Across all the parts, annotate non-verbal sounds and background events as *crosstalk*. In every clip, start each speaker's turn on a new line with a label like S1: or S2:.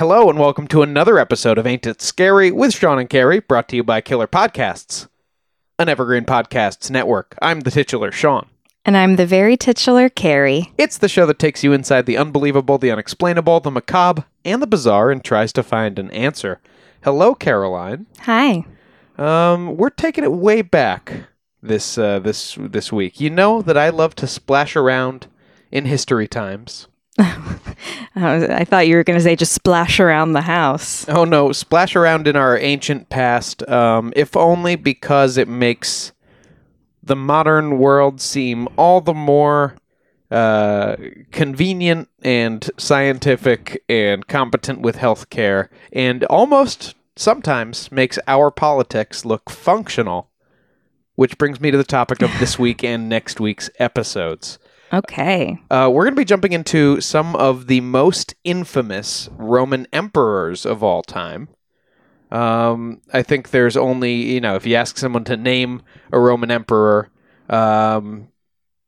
S1: Hello and welcome to another episode of Ain't It Scary with Sean and Carrie, brought to you by Killer Podcasts, an Evergreen Podcasts network. I'm the titular Sean.
S2: And I'm the very titular Carrie.
S1: It's the show that takes you inside the unbelievable, the unexplainable, the macabre, and the bizarre and tries to find an answer. Hello, Caroline.
S2: Hi.
S1: Um, we're taking it way back this uh, this this week. You know that I love to splash around in history times. *laughs*
S2: I thought you were going to say just splash around the house.
S1: Oh no, splash around in our ancient past, um, if only because it makes the modern world seem all the more uh, convenient and scientific and competent with healthcare, and almost sometimes makes our politics look functional. Which brings me to the topic of this *laughs* week and next week's episodes.
S2: Okay.
S1: Uh, we're going to be jumping into some of the most infamous Roman emperors of all time. Um, I think there's only, you know, if you ask someone to name a Roman emperor, um,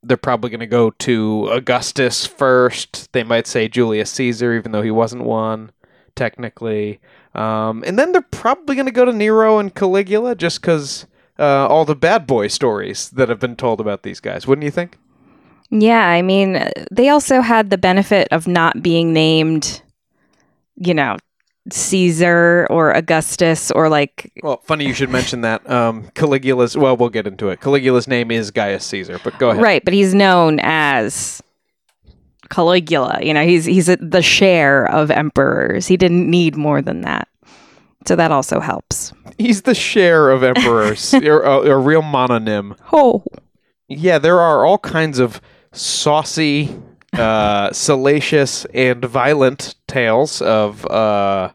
S1: they're probably going to go to Augustus first. They might say Julius Caesar, even though he wasn't one, technically. Um, and then they're probably going to go to Nero and Caligula just because uh, all the bad boy stories that have been told about these guys. Wouldn't you think?
S2: Yeah, I mean, they also had the benefit of not being named, you know, Caesar or Augustus or like.
S1: Well, funny you should mention that. Um, Caligula's, well, we'll get into it. Caligula's name is Gaius Caesar, but go ahead.
S2: Right, but he's known as Caligula. You know, he's he's a, the Cher of emperors. He didn't need more than that. So that also helps.
S1: He's the Cher of emperors, *laughs* a, a real mononym.
S2: Oh.
S1: Yeah, there are all kinds of saucy, uh, salacious, and violent tales of uh,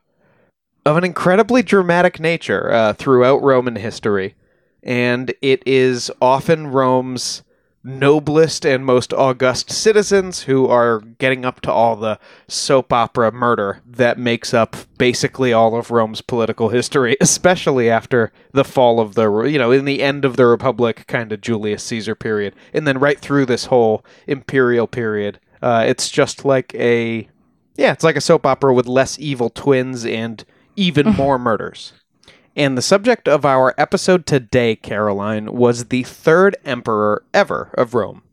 S1: of an incredibly dramatic nature uh, throughout Roman history, and it is often Rome's noblest and most august citizens who are getting up to all the soap opera murder that makes up basically all of Rome's political history, *laughs* especially after the fall of the, you know, in the end of the Republic, kind of Julius Caesar period, and then right through this whole imperial period. Uh, it's just like a, yeah, it's like a soap opera with less evil twins and even *laughs* more murders. And the subject of our episode today, Caroline, was the third emperor ever of Rome.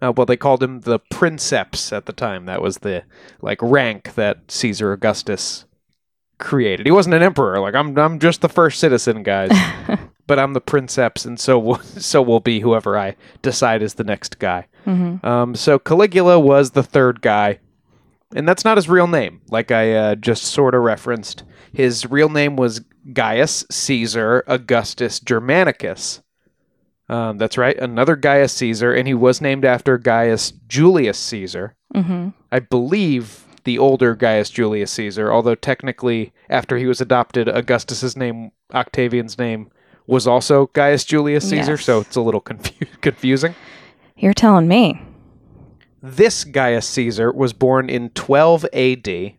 S1: Uh, well, they called him the princeps at the time. That was the like rank that Caesar Augustus created. He wasn't an emperor. Like I'm, I'm just the first citizen, guys. *laughs* but I'm the princeps, and so will, *laughs* so will be whoever I decide is the next guy.
S2: Mm-hmm.
S1: Um, so Caligula was the third guy, and that's not his real name. Like I uh, just sort of referenced, his real name was Gaius Caesar Augustus Germanicus. Um, that's right, another Gaius Caesar, and he was named after Gaius Julius Caesar.
S2: Mm-hmm.
S1: I believe the older Gaius Julius Caesar, although technically after he was adopted, Augustus's name, Octavian's name, was also Gaius Julius Caesar,
S2: Yes.
S1: so it's a little confu- *laughs* confusing.
S2: You're telling me.
S1: This Gaius Caesar was born in 12 AD,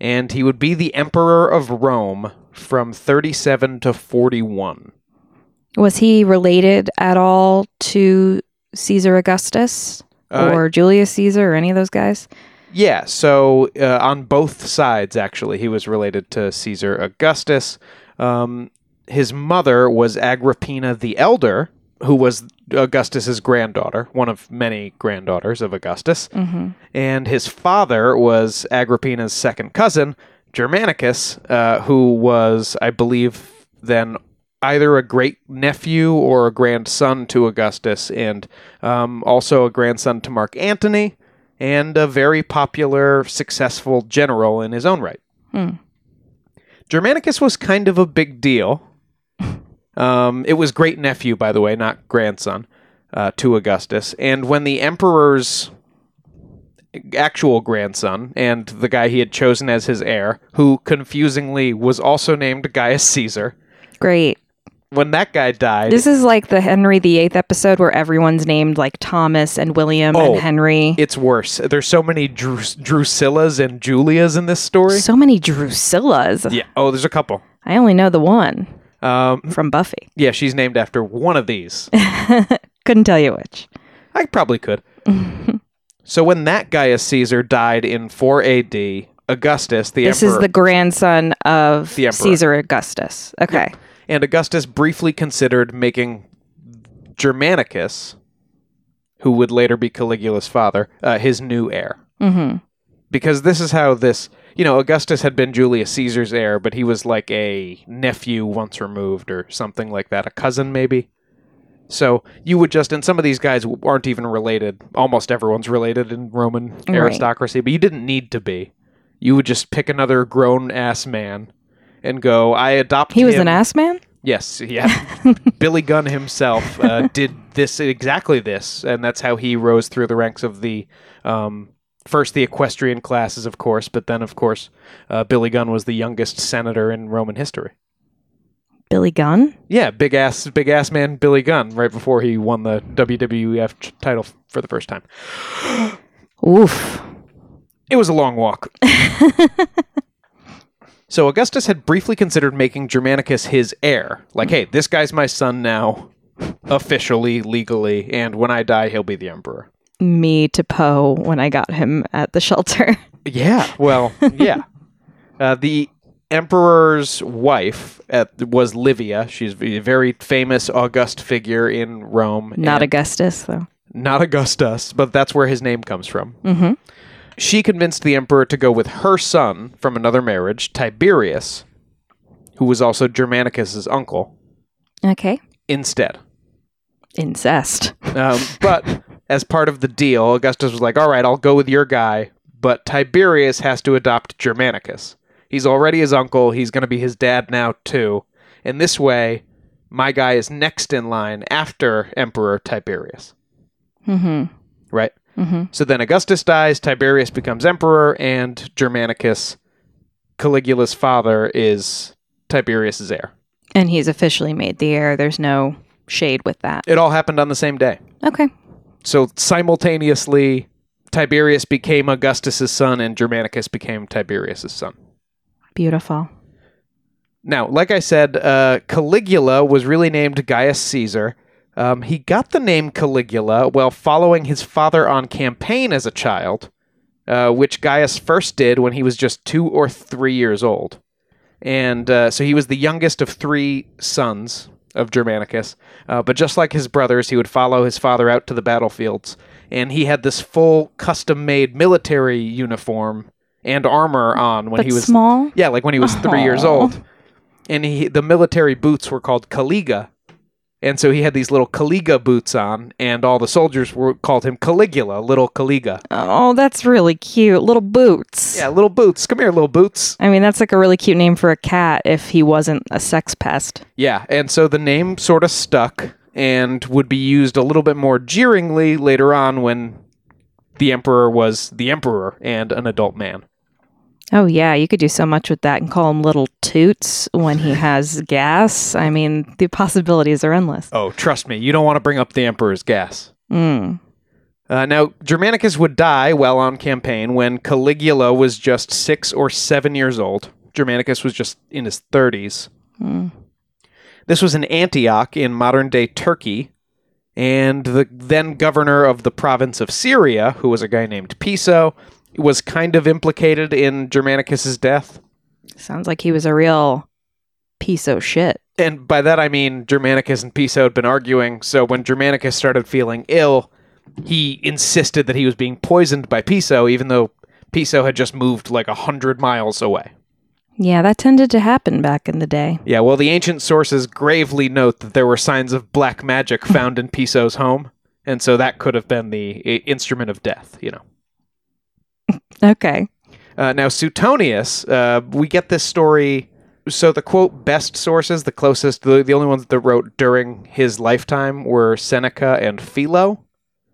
S1: and he would be the emperor of Rome from 37 to 41.
S2: Was he related at all to Caesar Augustus
S1: Uh,
S2: or Julius Caesar or any of those guys?
S1: Yeah, so uh, on both sides, actually, he was related to Caesar Augustus. Um, his mother was Agrippina the Elder, who was Augustus's granddaughter, one of many granddaughters of Augustus.
S2: Mm-hmm.
S1: And his father was Agrippina's second cousin, Germanicus, uh, who was, I believe, then either a great nephew or a grandson to Augustus, and um, also a grandson to Mark Antony, and a very popular, successful general in his own right.
S2: Hmm.
S1: Germanicus was kind of a big deal. *laughs* Um, it was great nephew, by the way, not grandson, uh, to Augustus. And when the emperor's actual grandson and the guy he had chosen as his heir, who confusingly was also named Gaius Caesar,
S2: Great.
S1: when that guy died,
S2: This is like the Henry VIII episode where everyone's named like Thomas and William
S1: Oh.
S2: and Henry.
S1: it's worse. There's so many Drus- Drusillas and Julias in this story.
S2: So many Drusillas.
S1: yeah. Oh, there's a couple.
S2: I only know the one
S1: Um,
S2: from Buffy.
S1: yeah, she's named after one of these. *laughs*
S2: Couldn't tell you which.
S1: I probably could. *laughs* so when that Gaius Caesar died in 4 AD, Augustus, the
S2: this
S1: emperor, This
S2: is the grandson of
S1: The emperor.
S2: Caesar Augustus. Okay.
S1: and Augustus briefly considered making Germanicus, who would later be Caligula's father, uh, his new heir.
S2: Mm-hmm.
S1: Because this is how this, you know, Augustus had been Julius Caesar's heir, but he was like a nephew once removed or something like that, a cousin maybe. So you would just, and some of these guys aren't even related. Almost everyone's related in Roman
S2: Right.
S1: aristocracy, but you didn't need to be. You would just pick another grown ass man and go, I adopt
S2: He was
S1: him.
S2: an ass man?
S1: Yes, yeah. *laughs* Billy Gunn himself uh, did this exactly this, and that's how he rose through the ranks of the um, first the equestrian classes, of course, but then, of course, uh, Billy Gunn was the youngest senator in Roman history.
S2: Billy Gunn?
S1: Yeah, big ass, big ass man, Billy Gunn, right before he won the WWF title for the first time. *gasps*
S2: Oof.
S1: It was a long walk. *laughs* so Augustus had briefly considered making Germanicus his heir. Like, hey, this guy's my son now, *laughs* officially, legally, and when I die, he'll be the emperor.
S2: Me to Poe when I got him at the shelter.
S1: Yeah, well, *laughs* yeah. Uh, the emperor's wife uh, was Livia. She's a very famous, august figure in Rome.
S2: Not Augustus, though.
S1: not Augustus, but that's where his name comes from.
S2: Mm-hmm.
S1: She convinced the emperor to go with her son from another marriage, Tiberius, who was also Germanicus's uncle,
S2: Okay.
S1: instead.
S2: Incest.
S1: Um, *laughs* but as part of the deal, Augustus was like, "All right, I'll go with your guy, but Tiberius has to adopt Germanicus. He's already his uncle. He's going to be his dad now too. And this way, my guy is next in line after Emperor Tiberius,
S2: Mm-hmm.
S1: right?"
S2: Mm-hmm.
S1: So then Augustus dies, Tiberius becomes emperor, and Germanicus, Caligula's father, is Tiberius's heir.
S2: And he's officially made the heir. There's no shade with that.
S1: It all happened on the same day.
S2: Okay.
S1: So simultaneously, Tiberius became Augustus's son, and Germanicus became Tiberius's son.
S2: Beautiful.
S1: Now, like I said, uh, Caligula was really named Gaius Caesar. Um, he got the name Caligula while following his father on campaign as a child, uh, which Gaius first did when he was just two or three years old. And uh, so he was the youngest of three sons of Germanicus. Uh, but just like his brothers, he would follow his father out to the battlefields. And he had this full custom made military uniform and armor on when
S2: but
S1: he was
S2: small?
S1: yeah, like when he was three years
S2: oh.
S1: old. And he the military boots were called Caliga. And so he had these little Caliga boots on, and all the soldiers were called him Caligula, little Caliga.
S2: Oh, that's really cute. Little boots.
S1: Yeah, little boots. Come here, little boots.
S2: I mean, that's like a really cute name for a cat if he wasn't a sex pest.
S1: Yeah, and so the name sort of stuck and would be used a little bit more jeeringly later on when the emperor was the emperor and an adult man.
S2: Oh, yeah. You could do so much with that and call him Little Toots when he *laughs* has gas. I mean, the possibilities are endless.
S1: Oh, trust me, you don't want to bring up the emperor's gas.
S2: Mm.
S1: Uh, now, Germanicus would die while on campaign when Caligula was just six or seven years old. Germanicus was just in his 30s.
S2: Mm.
S1: This was in Antioch in modern day Turkey. And the then governor of the province of Syria, who was a guy named Piso, was kind of implicated in Germanicus's death.
S2: Sounds like he was a real piece of shit.
S1: And by that I mean Germanicus and Piso had been arguing, so when Germanicus started feeling ill, he insisted that he was being poisoned by Piso, even though Piso had just moved like a hundred miles away.
S2: Yeah, that tended to happen back in the day.
S1: Yeah, well, the ancient sources gravely note that there were signs of black magic found in Piso's home, and so that could have been the i- instrument of death, you know. *laughs*
S2: Okay.
S1: Uh, now, Suetonius, uh, we get this story. So the quote best sources, the closest, the, the only ones that wrote during his lifetime were Seneca and Philo.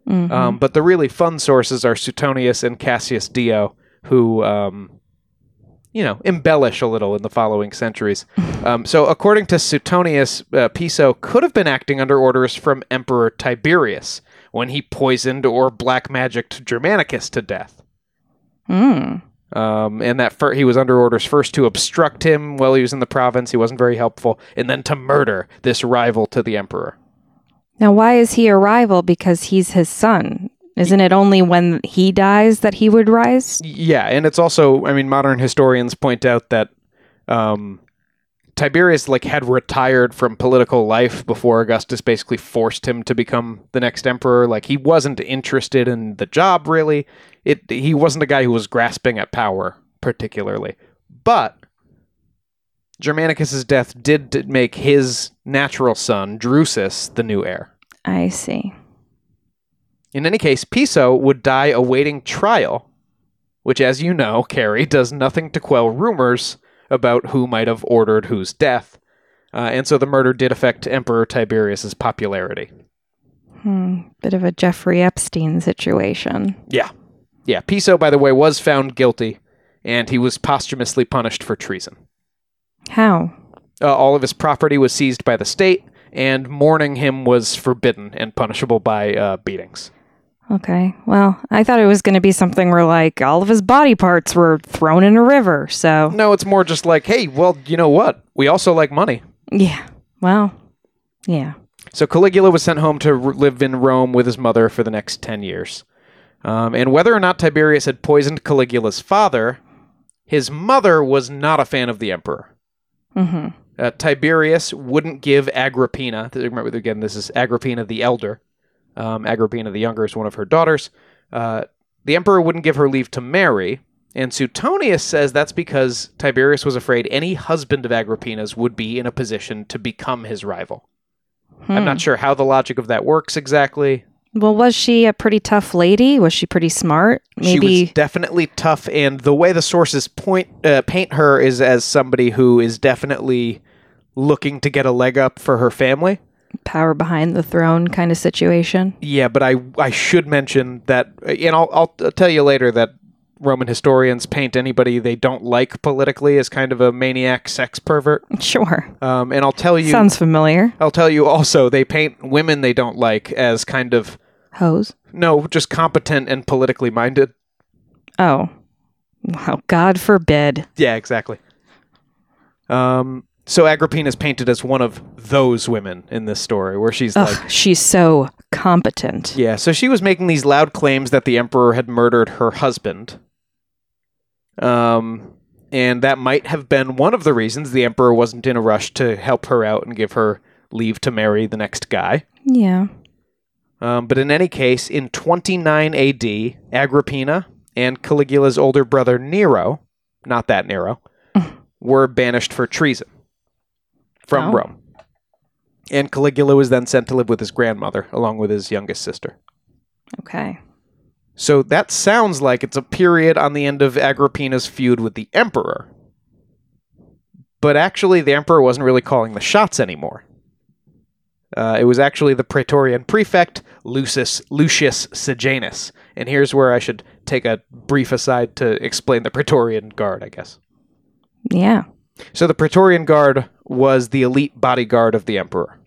S2: Mhm.
S1: Um, but the really fun sources are Suetonius and Cassius Dio, who, um, you know, embellish a little in the following centuries. *laughs* Um, so, according to Suetonius, uh, Piso could have been acting under orders from Emperor Tiberius when he poisoned or black magicked Germanicus to death.
S2: Mm.
S1: Um, and that fir- he was under orders first to obstruct him while he was in the province. He wasn't very helpful, and then to murder this rival to the emperor.
S2: Now, why is he a rival? Because he's his son. Isn't it only when he dies that he would rise?
S1: Yeah, and it's also, I mean, modern historians point out that um, Tiberius like had retired from political life before Augustus basically forced him to become the next emperor. Like he wasn't interested in the job really. It he wasn't a guy who was grasping at power particularly. But Germanicus's death did d- make his natural son Drusus the new heir.
S2: I see.
S1: In any case, Piso would die awaiting trial, which, as you know, Carrie, does nothing to quell rumors about who might have ordered whose death. Uh, and so the murder did affect Emperor Tiberius's popularity.
S2: Hmm. Bit of a Jeffrey Epstein situation.
S1: Yeah. Yeah. Piso, by the way, was found guilty, and he was posthumously punished for treason.
S2: How?
S1: Uh, all of his property was seized by the state, and mourning him was forbidden and punishable by uh, beatings.
S2: Okay. Well, I thought it was going to be something where, like, all of his body parts were thrown in a river. So,
S1: No, it's more just like, hey, well, you know what? We also like money.
S2: yeah. Well, yeah.
S1: So Caligula was sent home to r- live in Rome with his mother for the next 10 years. Um, and whether or not Tiberius had poisoned Caligula's father, his mother was not a fan of the emperor.
S2: Mm-hmm.
S1: Uh, Tiberius wouldn't give Agrippina, th- remember again, this is Agrippina the elder. Um, Agrippina the younger is one of her daughters. Uh, the emperor wouldn't give her leave to marry. And Suetonius says that's because Tiberius was afraid any husband of Agrippina's would be in a position to become his rival. I'm not sure how the logic of that works exactly.
S2: Well, was she a pretty tough lady? Was she pretty smart?
S1: She
S2: Maybe.
S1: was definitely tough, and the way the sources point uh, paint her is as somebody who is definitely looking to get a leg up for her family.
S2: Power behind the throne kind of situation.
S1: Yeah, but I I should mention that, and I'll I'll tell you later that Roman historians paint anybody they don't like politically as kind of a maniac sex pervert. *laughs*
S2: Sure.
S1: Um, and I'll tell you,
S2: Sounds familiar.
S1: I'll tell you also they paint women they don't like as kind of
S2: Hoes.
S1: no, just competent and politically minded.
S2: Oh. Wow. God forbid.
S1: Yeah, exactly. Um, so Agrippina is painted as one of those women in this story, where she's
S2: Ugh,
S1: like,
S2: she's so competent.
S1: yeah. So she was making these loud claims that the emperor had murdered her husband. Um, and that might have been one of the reasons the emperor wasn't in a rush to help her out and give her leave to marry the next guy.
S2: Yeah.
S1: Um, but in any case, in 29 AD, Agrippina and Caligula's older brother Nero, not that Nero, were banished for treason from
S2: Oh.
S1: Rome. And Caligula was then sent to live with his grandmother, along with his youngest sister.
S2: Okay.
S1: So that sounds like it's a period on the end of Agrippina's feud with the emperor. But actually, the emperor wasn't really calling the shots anymore. Uh, it was actually the Praetorian prefect, Lucius, Lucius Sejanus. And here's where I should take a brief aside to explain the Praetorian Guard, I guess.
S2: Yeah.
S1: So the Praetorian Guard was the elite bodyguard of the emperor.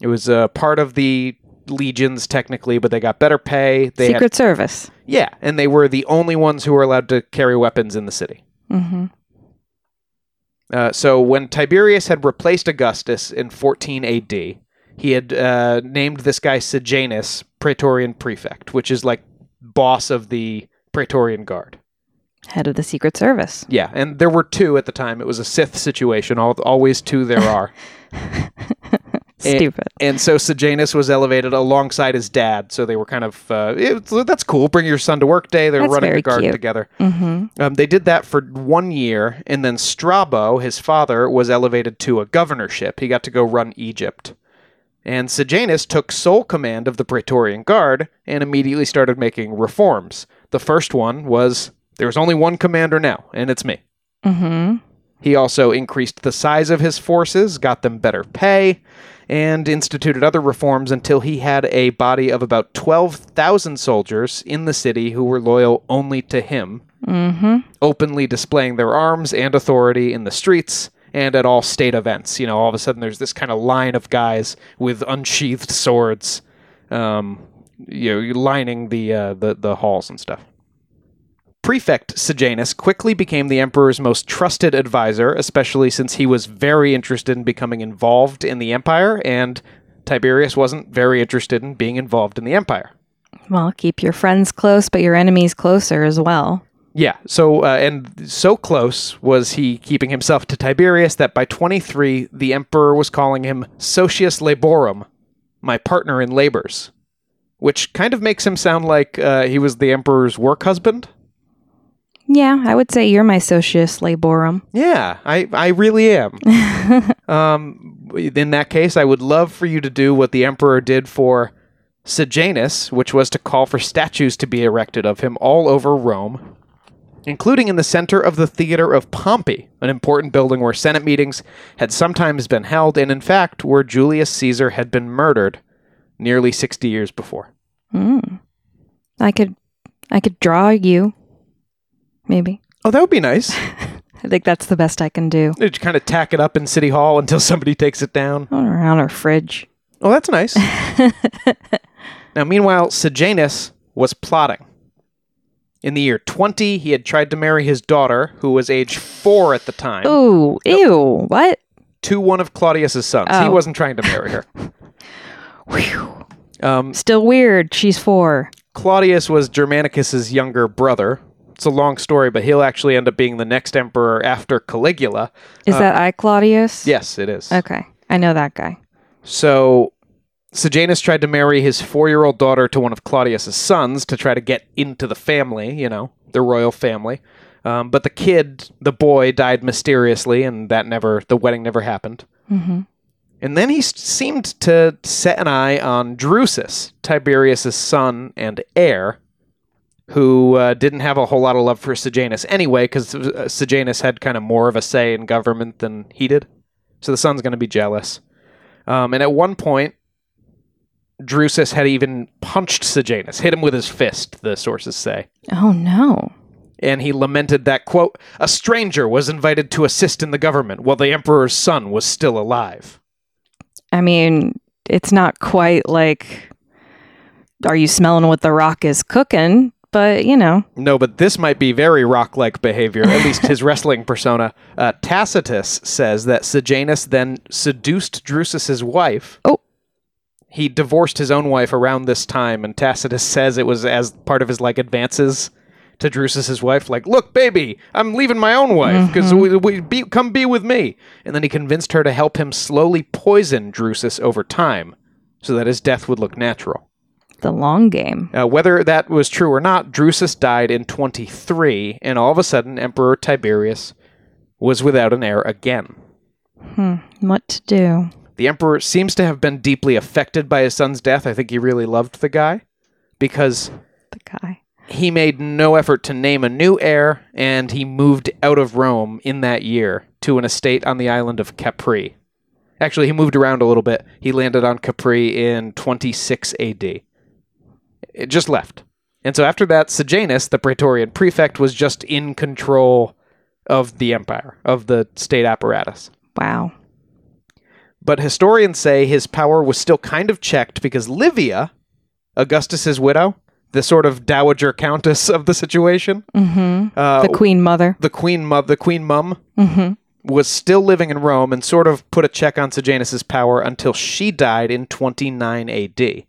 S1: It was a part of the legions technically, but they got better pay. They had
S2: Secret Service.
S1: yeah, and they were the only ones who were allowed to carry weapons in the city.
S2: Mm-hmm.
S1: Uh, so when Tiberius had replaced Augustus in 14 AD, he had uh, named this guy Sejanus Praetorian Prefect, which is like boss of the Praetorian Guard.
S2: Head of the Secret Service.
S1: Yeah, and there were two at the time. It was a Sith situation. Al always two there are. *laughs*
S2: Stupid.
S1: And so Sejanus was elevated alongside his dad. So they were kind of, uh, it- that's cool. Bring your son to work day. They're
S2: That's
S1: running the guard
S2: cute.
S1: together.
S2: Mm-hmm.
S1: Um, they did that for one year, and then Strabo, his father, was elevated to a governorship. He got to go run Egypt. And Sejanus took sole command of the Praetorian Guard and immediately started making reforms. The first one was there's only one commander now, and it's me.
S2: Mm-hmm.
S1: He also increased the size of his forces, got them better pay, and instituted other reforms until he had a body of about 12,000 soldiers in the city who were loyal only to him
S2: Mm-hmm.
S1: openly displaying their arms and authority in the streets and at all state events. You know, all of a sudden there's this kind of line of guys with unsheathed swords, um, you know, lining the, uh, the the halls and stuff. Prefect Sejanus quickly became the emperor's most trusted advisor, especially since he was very interested in becoming involved in the empire, and Tiberius wasn't very interested in being involved in the empire.
S2: Well, keep your friends close, but your enemies closer as well.
S1: Yeah. So, uh, and so close was he keeping himself to Tiberius that by 23, the emperor was calling him Socius Laborum, my partner in labors, which kind of makes him sound like uh, he was the emperor's work husband.
S2: Yeah, I would say you're my socius laborum.
S1: Yeah, I, I really am. *laughs* um, in that case, I would love for you to do what the emperor did for Sejanus, which was to call for statues to be erected of him all over Rome, including in the center of the Theater of Pompey, an important building where Senate meetings had sometimes been held, and in fact, where Julius Caesar had been murdered nearly 60 years before.
S2: Mm. I could, I could draw you. Maybe.
S1: Oh, that would be nice. *laughs*
S2: I think that's the best I can do.
S1: Did you kind of tack it up in City Hall until *laughs* somebody takes it down?
S2: On around our fridge.
S1: Oh, that's nice. *laughs* now, meanwhile, Sejanus was plotting. In the year 20, he had tried to marry his daughter, who was age four at the time,
S2: Ooh, ew. What?
S1: to one of Claudius's sons. He
S2: Oh.
S1: wasn't trying to marry her.
S2: Whew.
S1: Um,
S2: Still weird. She's four.
S1: Claudius was Germanicus's younger brother. It's a long story, but he'll actually end up being the next emperor after Caligula.
S2: Is
S1: Uh,
S2: that I Claudius?
S1: Yes, it is.
S2: Okay. I know that guy.
S1: So Sejanus tried to marry his four year old daughter to one of Claudius's sons to try to get into the family, you know, the royal family. Um, but the kid, the boy, died mysteriously, and that never, the wedding never happened.
S2: hmm
S1: And then he seemed to set an eye on Drusus, Tiberius's son and heir, who uh, didn't have a whole lot of love for Sejanus anyway, because uh, Sejanus had kind of more of a say in government than he did. So the son's going to be jealous. Um, and at one point, Drusus had even punched Sejanus, hit him with his fist, the sources say.
S2: Oh, no.
S1: And he lamented that, quote, a stranger was invited to assist in the government while the emperor's son was still alive.
S2: I mean, it's not quite like, are you smelling what the rock is cooking? But, you know,
S1: No, but this might be very rock like behavior, at least his *laughs* wrestling persona. Uh, Tacitus says that Sejanus then seduced Drusus's wife.
S2: Oh.
S1: He divorced his own wife around this time, and Tacitus says it was as part of his like advances to Drusus's wife, like, "Look, baby, I'm leaving my own wife because we, we be, come be with me." And then he convinced her to help him slowly poison Drusus over time, so that his death would look natural.
S2: The long game.
S1: Uh, whether that was true or not, Drusus died in 23, and all of a sudden, Emperor Tiberius was without an heir again.
S2: Hmm. What to do?
S1: The emperor seems to have been deeply affected by his son's death. I think he really loved the guy because
S2: The guy.
S1: he made no effort to name a new heir, and he moved out of Rome in that year to an estate on the island of Capri. Actually, he moved around a little bit. He landed on Capri in 26 AD. It just left. And so after that, Sejanus, the Praetorian prefect, was just in control of the empire, of the state apparatus.
S2: Wow.
S1: But historians say his power was still kind of checked because Livia, Augustus's widow, the sort of dowager countess of the situation,
S2: Mm-hmm.
S1: uh,
S2: the queen mother.
S1: the queen, mo- the queen mum,
S2: Mm-hmm.
S1: was still living in Rome and sort of put a check on Sejanus's power until she died in 29 AD.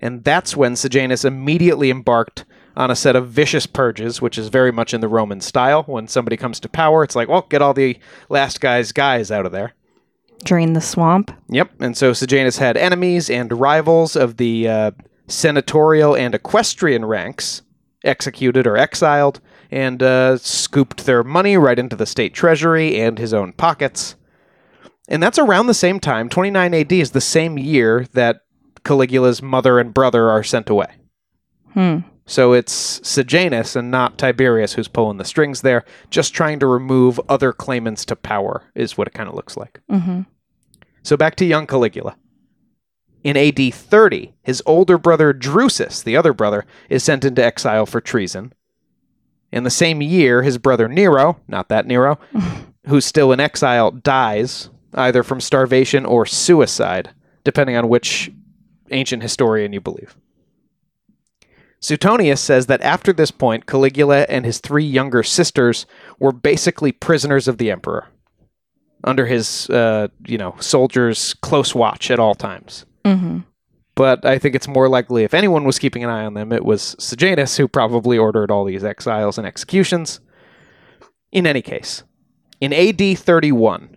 S1: And that's when Sejanus immediately embarked on a set of vicious purges, which is very much in the Roman style. When somebody comes to power, it's like, well, get all the last guy's guys out of there.
S2: Drain the swamp.
S1: Yep. And so Sejanus had enemies and rivals of the uh, senatorial and equestrian ranks executed or exiled and uh, scooped their money right into the state treasury and his own pockets. And that's around the same time. 29 AD is the same year that Caligula's mother and brother are sent away.
S2: Hmm.
S1: So it's Sejanus and not Tiberius who's pulling the strings there, just trying to remove other claimants to power, is what it kind of looks like.
S2: Mm-hmm.
S1: So back to young Caligula. In AD 30, his older brother Drusus, the other brother, is sent into exile for treason. In the same year, his brother Nero, not that Nero, *laughs* who's still in exile, dies, either from starvation or suicide, depending on which ancient historian you believe. Suetonius says that after this point, Caligula and his three younger sisters were basically prisoners of the emperor under his uh, you know soldiers close watch at all times
S2: Mm-hmm.
S1: but I think it's more likely if anyone was keeping an eye on them, it was Sejanus who probably ordered all these exiles and executions. In any case, in AD 31,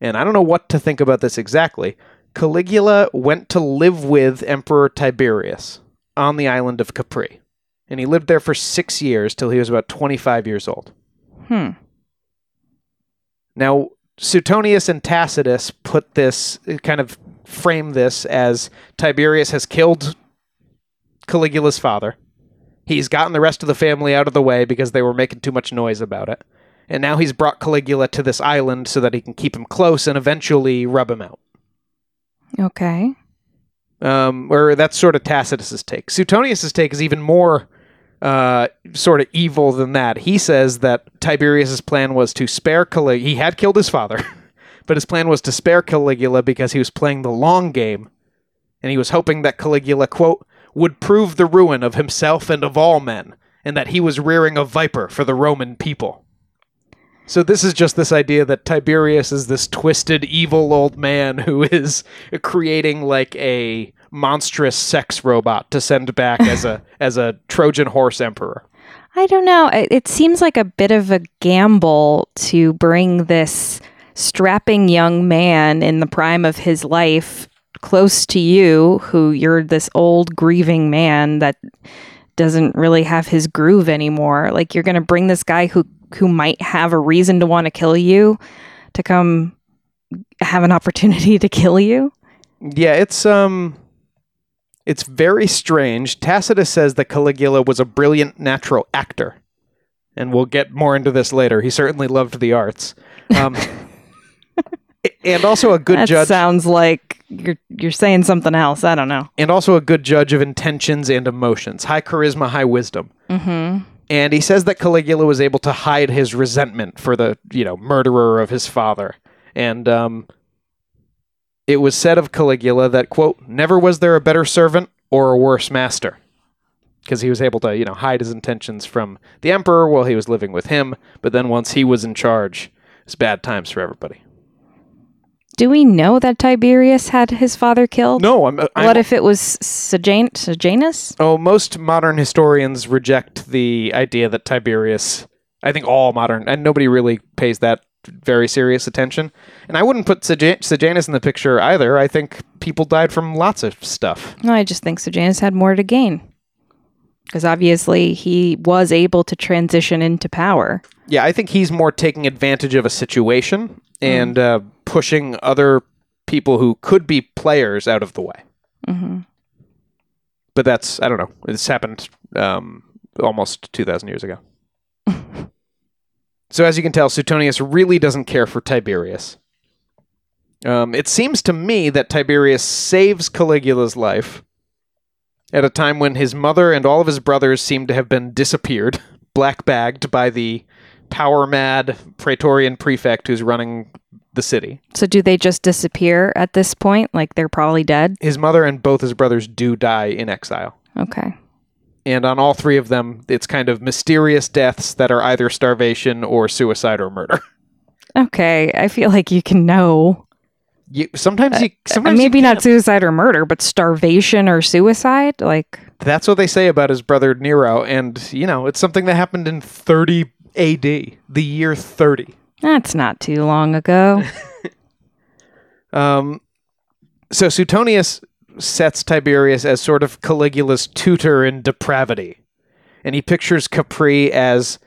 S1: and I don't know what to think about this exactly, Caligula went to live with Emperor Tiberius on the island of Capri. And he lived there for six years till he was about 25 years old.
S2: Hmm.
S1: Now, Suetonius and Tacitus put this, kind of frame this as Tiberius has killed Caligula's father. He's gotten the rest of the family out of the way because they were making too much noise about it. And now he's brought Caligula to this island so that he can keep him close and eventually rub him out.
S2: Okay.
S1: Um, or that's sort of Tacitus's take. Suetonius's take is even more uh, sort of evil than that. He says that Tiberius's plan was to spare Caligula. He had killed his father, *laughs* but his plan was to spare Caligula because he was playing the long game, and he was hoping that Caligula quote would prove the ruin of himself and of all men, and that he was rearing a viper for the Roman people. So this is just this idea that Tiberius is this twisted, evil old man who is creating like a monstrous sex robot to send back as a *laughs* as a Trojan horse emperor.
S2: I don't know. It, it seems like a bit of a gamble to bring this strapping young man in the prime of his life close to you, who you're this old grieving man that doesn't really have his groove anymore. Like you're going to bring this guy who who might have a reason to want to kill you to come have an *laughs* opportunity to kill you.
S1: Yeah, it's um it's very strange. Tacitus says that Caligula was a brilliant natural actor. And we'll get more into this later. He certainly loved the arts. Um, *laughs* and also a good
S2: that
S1: judge
S2: sounds like you're you're saying something else. I don't know.
S1: and also a good judge of intentions and emotions. High charisma, high wisdom.
S2: Mm-hmm.
S1: And he says that Caligula was able to hide his resentment for the, you know, murderer of his father. And um, it was said of Caligula that, quote, never was there a better servant or a worse master. Because he was able to, you know, hide his intentions from the emperor while he was living with him. But then once he was in charge, it's bad times for everybody.
S2: Do we know that Tiberius had his father killed?
S1: No, I'm. I'm
S2: What if it was Sejan- Sejanus?
S1: Oh, most modern historians reject the idea that Tiberius. I think all modern, and nobody really pays that very serious attention. And I wouldn't put Sejan- Sejanus in the picture either. I think people died from lots of stuff.
S2: No, I just think Sejanus had more to gain. Because obviously he was able to transition into power.
S1: Yeah, I think he's more taking advantage of a situation and uh, pushing other people who could be players out of the way.
S2: hmm
S1: But that's I don't know. This happened um, almost two thousand years ago. *laughs* so as you can tell, Suetonius really doesn't care for Tiberius. Um, it seems to me that Tiberius saves Caligula's life at a time when his mother and all of his brothers seem to have been disappeared, *laughs* black bagged by the power mad Praetorian prefect who's running the city.
S2: So do they just disappear at this point? Like they're probably dead?
S1: His mother and both his brothers do die in exile.
S2: Okay.
S1: and on all three of them, it's kind of mysterious deaths that are either starvation or suicide or murder. *laughs*
S2: Okay. I feel like you can know.
S1: You, sometimes you,
S2: Uh, Maybe
S1: you can't.
S2: suicide or murder, but starvation or suicide? Like,
S1: That's what they say about his brother Nero, and you know it's something that happened in 30 A.D., the year 30.
S2: That's not too long ago. *laughs*
S1: Um, so Suetonius sets Tiberius as sort of Caligula's tutor in depravity, and he pictures Capri as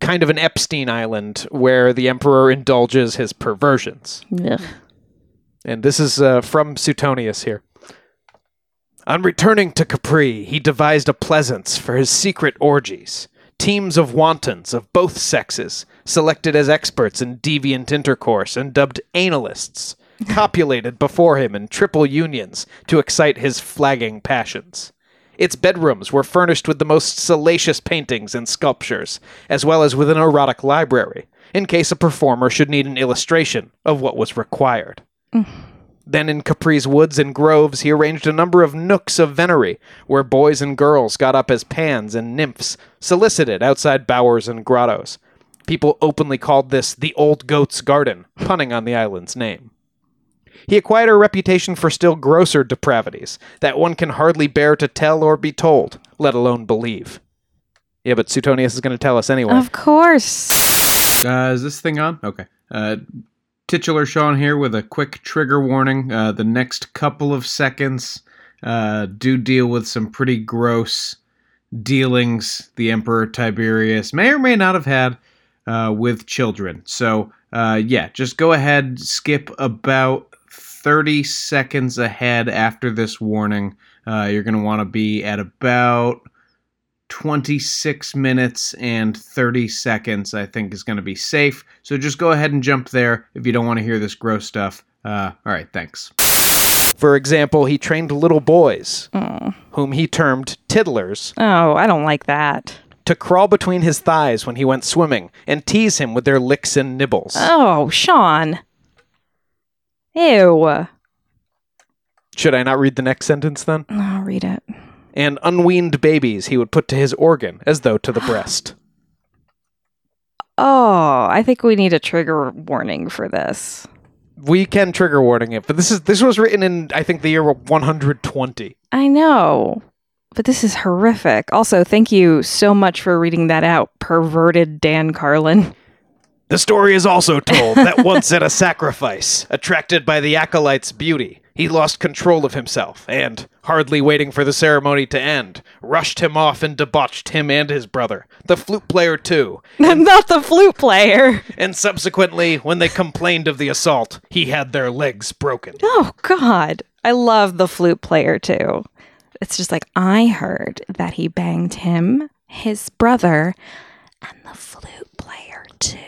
S1: kind of an Epstein Island where the emperor indulges his perversions.
S2: Ugh.
S1: And this is uh, from Suetonius here. On returning to Capri, he devised a pleasance for his secret orgies. Teams of wantons of both sexes, selected as experts in deviant intercourse and dubbed analists, *laughs* copulated before him in triple unions to excite his flagging passions. Its bedrooms were furnished with the most salacious paintings and sculptures, as well as with an erotic library, in case a performer should need an illustration of what was required. Mm. Then in Capri's woods and groves, he arranged a number of nooks of venery, where boys and girls got up as pans and nymphs, solicited outside bowers and grottos. People openly called this the Old Goat's Garden, punning on the island's name. He acquired a reputation for still grosser depravities that one can hardly bear to tell or be told, let alone believe. Yeah, but Suetonius is going to tell us anyway.
S2: Of course.
S3: Uh, is this thing on? Okay. Uh, titular Sean here with a quick trigger warning. Uh, the next couple of seconds uh, do deal with some pretty gross dealings the Emperor Tiberius may or may not have had uh, with children. So, uh, yeah, just go ahead, skip about 30 seconds ahead after this warning. Uh, you're going to want to be at about 26 minutes and 30 seconds, I think, is going to be safe. So just go ahead and jump there if you don't want to hear this gross stuff. Uh, all right, thanks.
S1: For example, he trained little boys, whom he termed tiddlers,
S2: Oh, I don't like that.
S1: To crawl between his thighs when he went swimming and tease him with their licks and nibbles.
S2: Oh, Sean. Ew.
S1: Should I not read the next sentence then?
S2: I'll read it.
S1: And unweaned babies he would put to his organ as though to the *gasps* breast.
S2: Oh, I think we need a trigger warning for this.
S1: We can trigger warning it, but this is this was written in I think the year 120.
S2: I know, but this is horrific. Also, thank you so much for reading that out, perverted Dan Carlin.
S1: The story is also told that *laughs* once at a sacrifice, attracted by the acolyte's beauty, he lost control of himself and, hardly waiting for the ceremony to end, rushed him off and debauched him and his brother, the flute player too. *laughs*
S2: Not the flute player.
S1: And subsequently, when they complained of the assault, he had their legs broken.
S2: Oh, God. I love the flute player too. It's just like, I heard that he banged him, his brother, and the flute player too.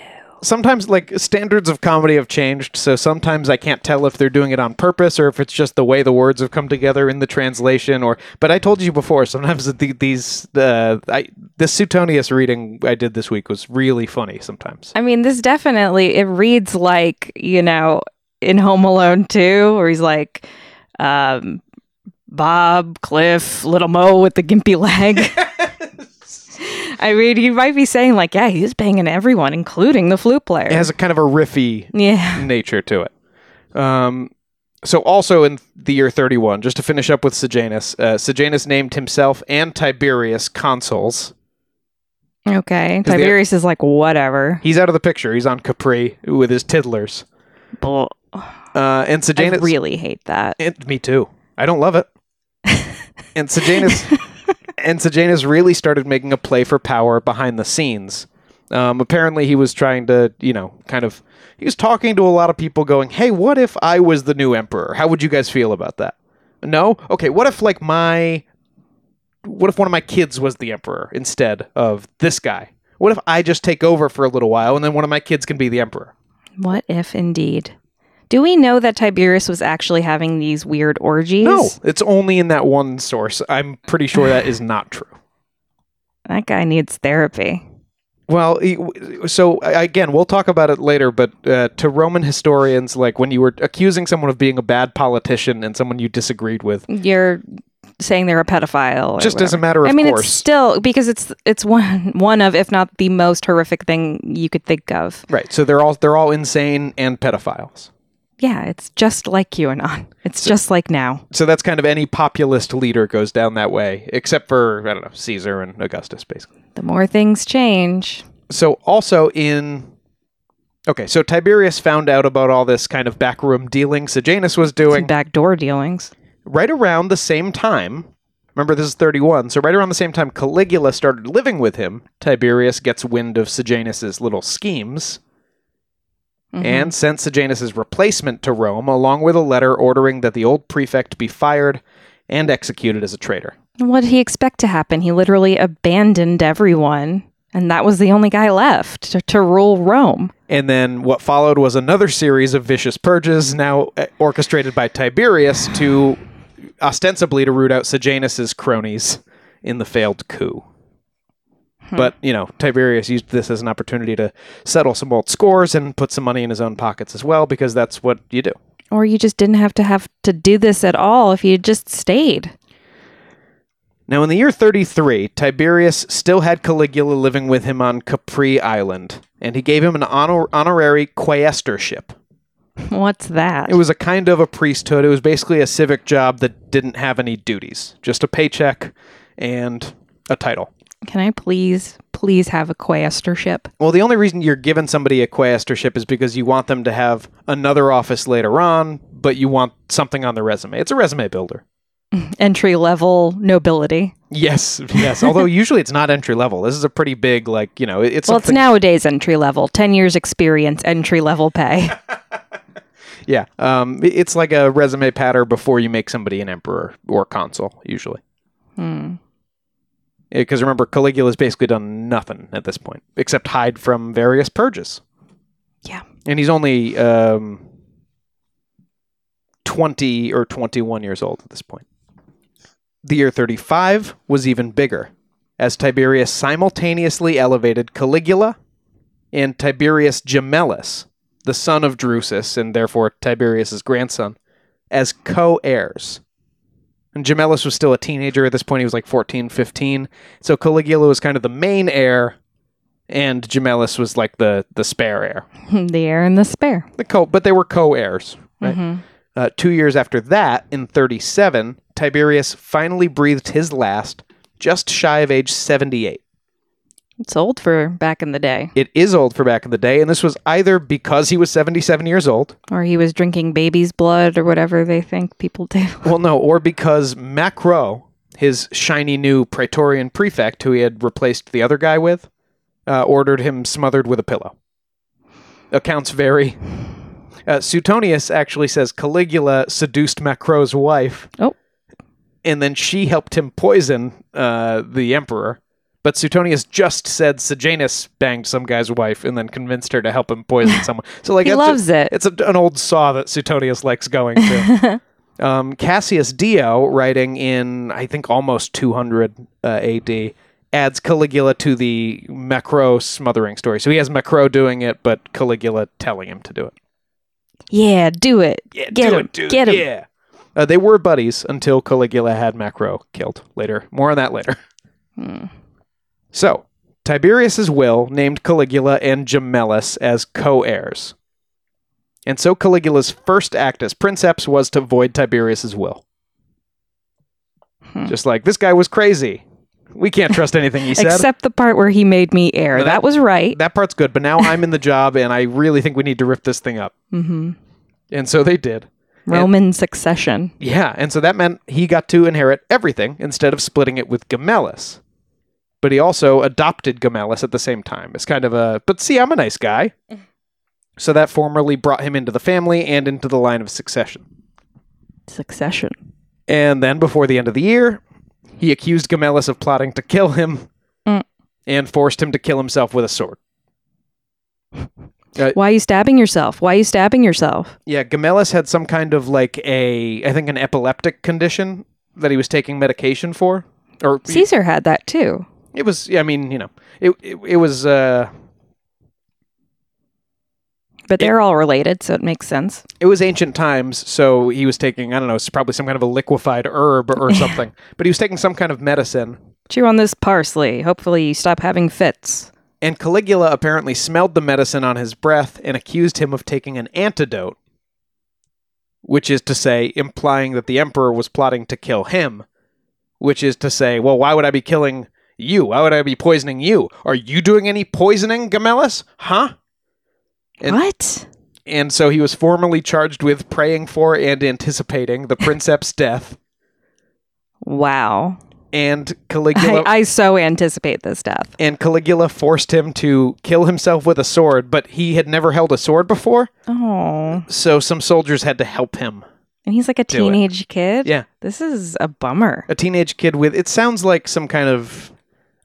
S1: Sometimes, like, standards of comedy have changed, so sometimes I can't tell if they're doing it on purpose or if it's just the way the words have come together in the translation. Or, but I told you before, sometimes the, these, uh, I, this Suetonius reading I did this week was really funny. Sometimes,
S2: I mean, this definitely it reads like you know in Home Alone 2, where he's like, um, Bob, Cliff, Little Mo with the gimpy leg. *laughs* *laughs* I mean, you might be saying like, yeah, he's banging everyone, including the flute player.
S1: it has a kind of a riffy
S2: yeah.
S1: nature to it. Um, so also in the year 31, just to finish up with Sejanus, uh, Sejanus named himself and Tiberius consuls.
S2: Okay.
S1: the-
S2: Tiberius is like, whatever.
S1: He's out of the picture. He's on Capri with his tiddlers.
S2: Bull.
S1: Uh, and
S2: I
S1: Sejanus,
S2: really hate that.
S1: and me too. I don't love it. And Sejanus, *laughs* and Sejanus really started making a play for power behind the scenes. Um, apparently, he was trying to, you know, kind of. He was talking to a lot of people, going, "Hey, what if I was the new emperor? How would you guys feel about that?" No, okay. What if like my, what if one of my kids was the emperor instead of this guy? What if I just take over for a little while and then one of my kids can be the emperor?
S2: What if indeed? Do we know that Tiberius was actually having these weird orgies?
S1: No, it's only in that one source. I'm pretty sure that is not true.
S2: That guy needs therapy.
S1: Well, so again, we'll talk about it later. But uh, to Roman historians, like when you were accusing someone of being a bad politician and someone you disagreed with,
S2: You're saying they're a pedophile. or
S1: just as a matter of
S2: I mean,
S1: course,
S2: it's still because it's it's one one of, if not the most horrific thing you could think of.
S1: right? So they're all they're all insane and pedophiles.
S2: Yeah, it's just like QAnon. *laughs* It's just like now.
S1: So that's kind of any populist leader goes down that way, except for I don't know Caesar and Augustus, basically.
S2: The more things change,
S1: So also in okay, so Tiberius found out about all this kind of backroom dealing Sejanus was
S2: some
S1: doing.
S2: backdoor dealings.
S1: right around the same time, remember this is 31, so right around the same time Caligula started living with him, Tiberius gets wind of Sejanus's little schemes
S2: Mhm.
S1: and sent Sejanus's replacement to Rome along with a letter ordering that the old prefect be fired and executed as a traitor.
S2: what did he expect to happen? He literally abandoned everyone, and that was the only guy left to, to rule Rome.
S1: And then what followed was another series of vicious purges, now uh, orchestrated by Tiberius to ostensibly to root out Sejanus's cronies in the failed coup. But, you know, Tiberius used this as an opportunity to settle some old scores and put some money in his own pockets as well, because that's what you do.
S2: Or you just didn't have to have to do this at all if you just stayed.
S1: Now, in the year 33, Tiberius still had Caligula living with him on Capri Island, and he gave him an honor- honorary quaestorship.
S2: What's that?
S1: It was a kind of a priesthood. It was basically a civic job that didn't have any duties, just a paycheck and a title.
S2: Can I please, please have a quaestorship?
S1: Well, the only reason you're giving somebody a quaestorship is because you want them to have another office later on, but you want something on their resume. It's a resume builder. *laughs*
S2: Entry level nobility.
S1: Yes, yes. Although *laughs* usually it's not entry level. This is a pretty big, like you know, it's
S2: Well, it's nowadays entry level. 10 years experience, entry level pay. *laughs*
S1: yeah, um, it's like a resume patter before you make somebody an emperor or consul. Usually,
S2: Hmm.
S1: Because remember, Caligula's basically done nothing at this point except hide from various purges.
S2: Yeah.
S1: and he's only um, twenty or twenty-one years old at this point. The year 35 was even bigger, as Tiberius simultaneously elevated Caligula and Tiberius Gemellus, the son of Drusus and therefore Tiberius's grandson, as co-heirs. And Gemellus was still a teenager at this point. He was like 14, 15. So Caligula was kind of the main heir, and Gemellus was like the, the spare heir. *laughs*
S2: the heir and the spare.
S1: The co- but they were co-heirs. Right?
S2: Mhm.
S1: Uh, two years after that, in 37, Tiberius finally breathed his last, just shy of age 78.
S2: It's old for back in the day.
S1: It is old for back in the day, and this was either because he was 77 years old,
S2: Or he was drinking baby's blood or whatever they think people do. *laughs*
S1: well, no, or because Macro, his shiny new Praetorian prefect, who he had replaced the other guy with, uh, ordered him smothered with a pillow. Accounts vary. Uh, Suetonius actually says Caligula seduced Macro's wife.
S2: Oh.
S1: And then she helped him poison uh, the emperor. But Suetonius just said Sejanus banged some guy's wife and then convinced her to help him poison *laughs* someone. So like
S2: he loves it.
S1: it's a, an old saw that Suetonius likes going to. *laughs* um, Cassius Dio, writing in I think almost 200 uh, AD, adds Caligula to the Macro smothering story. So he has Macro doing it, but Caligula telling him to do it.
S2: Yeah, do it.
S1: Yeah,
S2: Get
S1: do
S2: him,
S1: it,
S2: get him.
S1: Yeah. Uh, they were buddies until Caligula had Macro killed. Later, more on that later.
S2: Hmm.
S1: So, Tiberius's will named Caligula and Gemellus as co-heirs. And so Caligula's first act as princeps was to void Tiberius's will.
S2: Hmm.
S1: Just like this guy was crazy. We can't trust anything he *laughs* said.
S2: Except the part where he made me heir. That,
S1: that-
S2: was right.
S1: that part's good, but now I'm in the job and I really think we need to rip this thing up.
S2: hmm
S1: And so they did.
S2: Roman succession.
S1: Yeah, and so that meant he got to inherit everything instead of splitting it with Gemellus. But he also adopted Gemellus at the same time. It's kind of a, but see, I'm a nice guy. *laughs* So that formally brought him into the family and into the line of succession.
S2: Succession.
S1: And then before the end of the year, he accused Gemellus of plotting to kill him
S2: Mm.
S1: and forced him to kill himself with a sword.
S2: Why are you stabbing yourself? Why are you stabbing yourself?
S1: Yeah, Gemellus had some kind of like a, I think, an epileptic condition that he was taking medication for. Or
S2: Caesar had that too.
S1: It was. yeah. I mean, you know, it it, it was. Uh,
S2: But they're all related, so it makes sense.
S1: it was ancient times, so he was taking. I don't know. It's probably some kind of a liquefied herb or *laughs* something. but he was taking some kind of medicine.
S2: Chew on this parsley. Hopefully, you stop having fits.
S1: And Caligula apparently smelled the medicine on his breath and accused him of taking an antidote, which is to say, implying that the emperor was plotting to kill him. Which is to say, well, why would I be killing you? Why would I be poisoning you? Are you doing any poisoning, Gemellus? Huh? And-
S2: what?
S1: And so he was formally charged with praying for and anticipating the princeps' death.
S2: Wow.
S1: And Caligula
S2: I, I so anticipate this death.
S1: and Caligula forced him to kill himself with a sword, but he had never held a sword before,
S2: Oh.
S1: so some soldiers had to help him.
S2: And he's like a
S1: Do it.
S2: teenage kid?
S1: Yeah.
S2: This is a bummer.
S1: A teenage kid with it sounds like some kind of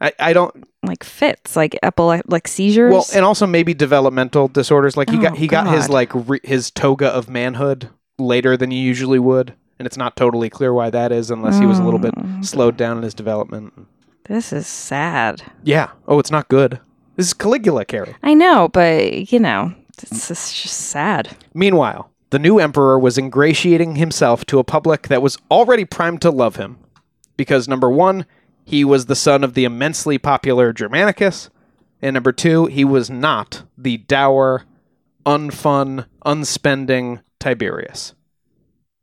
S1: I, I don't
S2: Like fits, like epile- like seizures.
S1: well, and also maybe developmental disorders. Like he got
S2: Oh,
S1: he got his like re- his toga of manhood later than you usually would, and it's not totally clear why that is unless he was a little bit
S2: Oh.
S1: slowed down in his development.
S2: this is sad.
S1: Yeah. Oh, it's not good. This is Caligula, Carrie.
S2: I know, but you know, it's, it's just sad.
S1: Meanwhile, the new emperor was ingratiating himself to a public that was already primed to love him. Because number one, he was the son of the immensely popular Germanicus, and number two, he was not the dour, unfun, unspending Tiberius.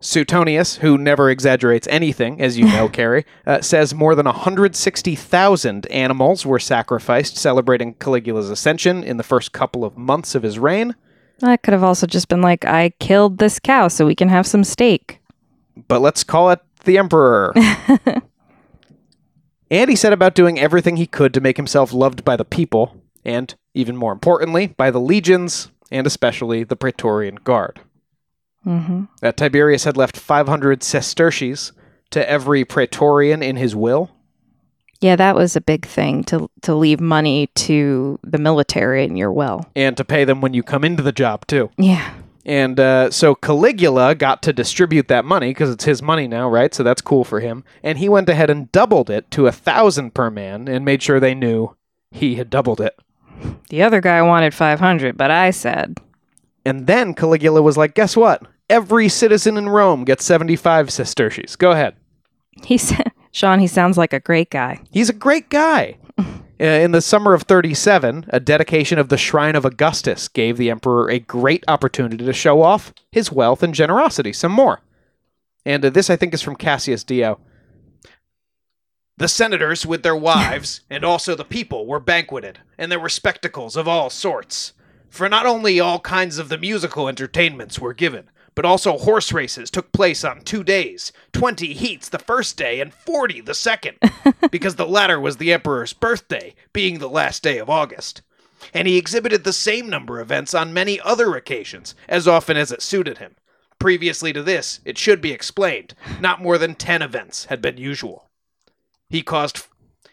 S1: Suetonius, who never exaggerates anything, as you know, *laughs* Carrie, uh, says more than 160,000 animals were sacrificed celebrating Caligula's ascension in the first couple of months of his reign.
S2: That could have also just been like, I killed this cow so we can have some steak.
S1: But let's call it the Emperor. *laughs* and he set about doing everything he could to make himself loved by the people, and, even more importantly, by the legions, and especially the Praetorian Guard.
S2: Mm-hmm.
S1: that Tiberius had left 500 sesterces to every praetorian in his will.
S2: Yeah, that was a big thing to to leave money to the military in your will.
S1: And to pay them when you come into the job, too.
S2: Yeah.
S1: And uh, so Caligula got to distribute that money because it's his money now, right? So that's cool for him. And he went ahead and doubled it to a thousand per man and made sure they knew he had doubled it.
S2: The other guy wanted 500, but I said,
S1: And then Caligula was like, guess what? Every citizen in Rome gets 75 sesterces. Go ahead.
S2: he *laughs* said, Sean, he sounds like a great guy.
S1: He's a great guy. *laughs* Uh, in the summer of 37, a dedication of the Shrine of Augustus gave the emperor a great opportunity to show off his wealth and generosity some more. And uh, this, I think, is from Cassius Dio. The senators, with their wives, *laughs* and also the people, were banqueted, and there were spectacles of all sorts. For not only all kinds of the musical entertainments were given, but also horse races took place on two days 20 heats the first day and 40 the second, *laughs* because the latter was the emperor's birthday, being the last day of August. And he exhibited the same number of events on many other occasions, as often as it suited him. Previously to this, it should be explained, not more than 10 events had been usual. He caused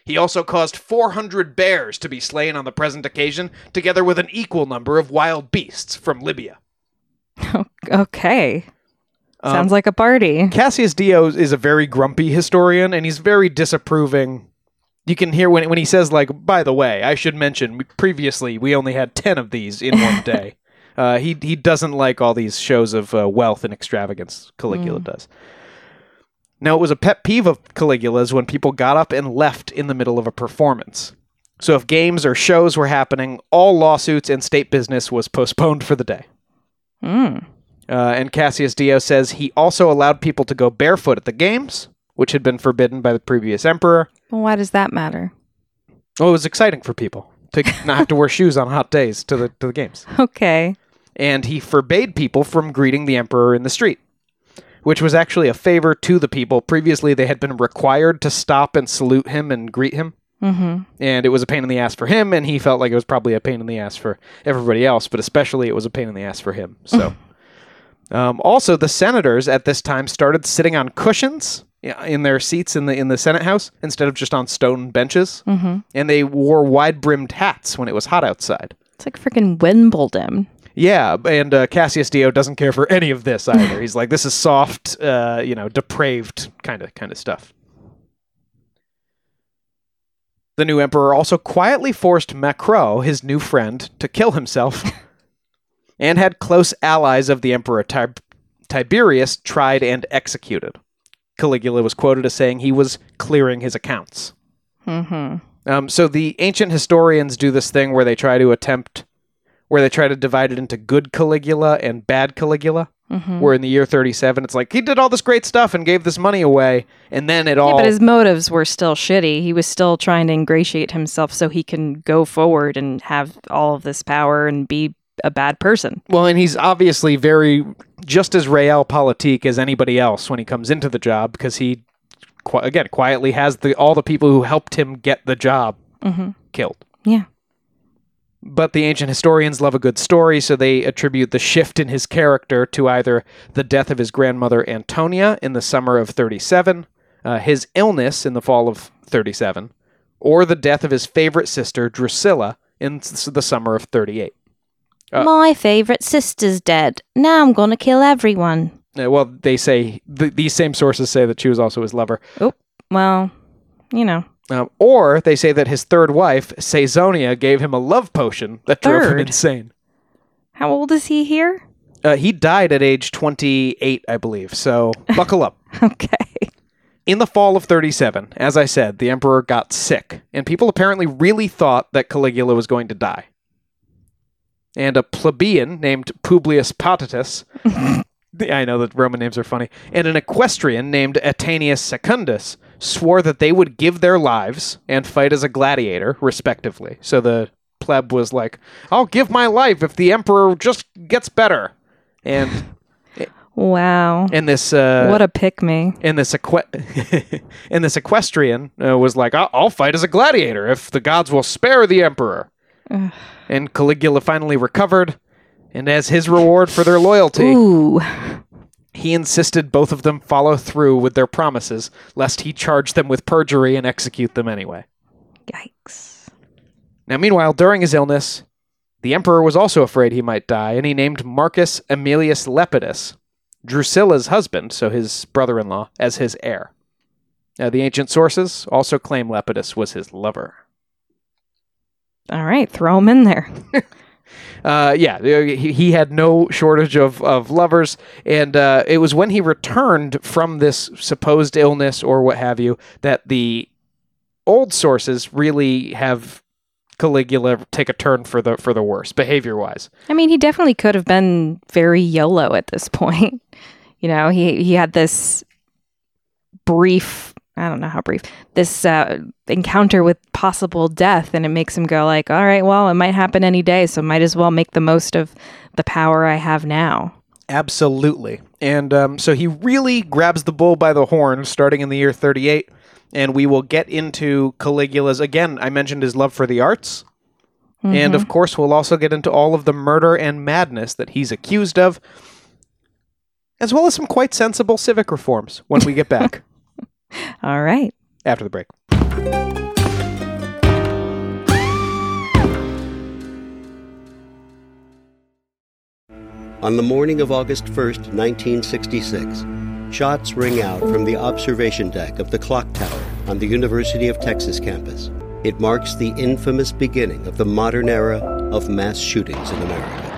S1: he also caused 400 bears to be slain on the present occasion, together with an equal number of wild beasts from Libya. *laughs*
S2: Okay.
S1: Um,
S2: Sounds like a party.
S1: Cassius Dio is a very grumpy historian, and he's very disapproving. You can hear when when he says like, "By the way, I should mention previously we only had ten of these in one *laughs* day." uh, he he doesn't like all these shows of uh, wealth and extravagance. Caligula does. Now it was a pet peeve of Caligula's when people got up and left in the middle of a performance. So if games or shows were happening, all lawsuits and state business was postponed for the day.
S2: Mm.
S1: Uh, and Cassius Dio says he also allowed people to go barefoot at the games, which had been forbidden by the previous emperor.
S2: Well, why does that matter?
S1: Well, it was exciting for people to *laughs* not have to wear shoes on hot days to the to the games.
S2: Okay.
S1: And he forbade people from greeting the emperor in the street, which was actually a favor to the people. Previously, they had been required to stop and salute him and greet him.
S2: Mm-hmm.
S1: And it was a pain in the ass for him, and he felt like it was probably a pain in the ass for everybody else, but especially it was a pain in the ass for him. So, um, also the senators at this time started sitting on cushions in their seats in the in the Senate House instead of just on stone benches,
S2: Mm-hmm.
S1: and they wore wide brimmed hats when it was hot outside.
S2: It's like freaking Wimbledon.
S1: Yeah, and uh, Cassius Dio doesn't care for any of this either. He's like, this is soft, uh, you know, depraved kind of kind of stuff. The new emperor also quietly forced Macro, his new friend, to kill himself, *laughs* and had close allies of the emperor Tib- Tiberius tried and executed. Caligula was quoted as saying he was clearing his accounts.
S2: Mm-hmm.
S1: Um, so the ancient historians do this thing where they try to attempt, where they try to divide it into good Caligula and bad Caligula.
S2: Mm-hmm.
S1: Where in the year 37, it's like he did all this great stuff and gave this money away, and then it all.
S2: Yeah, but his motives were still shitty. He was still trying to ingratiate himself so he can go forward and have all of this power and be a bad person.
S1: well, and he's obviously very just as realpolitik as anybody else when he comes into the job because he, again, quietly has the all the people who helped him get the job
S2: Mm-hmm.
S1: killed.
S2: Yeah.
S1: But the ancient historians love a good story, so they attribute the shift in his character to either the death of his grandmother Antonia in the summer of 37, uh, his illness in the fall of 37, or the death of his favorite sister Drusilla in the summer of 38. Uh,
S2: My favorite sister's dead. Now I'm going to kill everyone.
S1: Uh, well, they say th- these same sources say that she was also his lover, Oh,
S2: Well, you know.
S1: Um, or they say that his third wife Caesonia gave him a love potion that drove him
S2: Third?
S1: insane.
S2: How old is he here?
S1: Uh, he died at age 28, I believe. So *laughs* buckle up.
S2: Okay.
S1: In the fall of 37, as I said, the emperor got sick, and people apparently really thought that Caligula was going to die. and a plebeian named Publius Potitus. *laughs* I know that Roman names are funny. And an equestrian named Atanius Secundus swore that they would give their lives and fight as a gladiator, respectively. So the pleb was like, I'll give my life if the emperor just gets better. And *laughs*
S2: Wow.
S1: and this uh,
S2: what a pick me.
S1: and this equi- *laughs* and this equestrian uh, was like, I'll, "I'll fight as a gladiator if the gods will spare the emperor."
S2: Ugh.
S1: and Caligula finally recovered, and as his reward for their loyalty,
S2: Ooh.
S1: He insisted both of them follow through with their promises, lest he charge them with perjury and execute them anyway.
S2: Yikes.
S1: Now, meanwhile, during his illness, the emperor was also afraid he might die, and he named Marcus Aemilius Lepidus, Drusilla's husband, so his brother in law, as his heir. Now, the ancient sources also claim Lepidus was his lover.
S2: All right, throw him in there. *laughs*
S1: Uh, yeah, he, he had no shortage of, of lovers, and uh, it was when he returned from this supposed illness or what have you that the old sources really have Caligula take a turn for the for the worse behavior wise.
S2: I mean, he definitely could have been very YOLO at this *laughs* point. You know, he he had this brief, I don't know how brief, this uh, encounter with possible death, and it makes him go like, "All right, well, it might happen any day, so might as well make the most of the power I have now."
S1: Absolutely. And um, so he really grabs the bull by the horn starting in the year 38. And we will get into Caligula's. Again, I mentioned his love for the arts. And of course, we'll also get into all of the murder and madness that he's accused of, as well as some quite sensible civic reforms when we get back *laughs*
S2: All right.
S1: after the break.
S4: On the morning of August 1st, 1966, shots ring out from the observation deck of the clock tower on the University of Texas campus. It marks the infamous beginning of the modern era of mass shootings in America.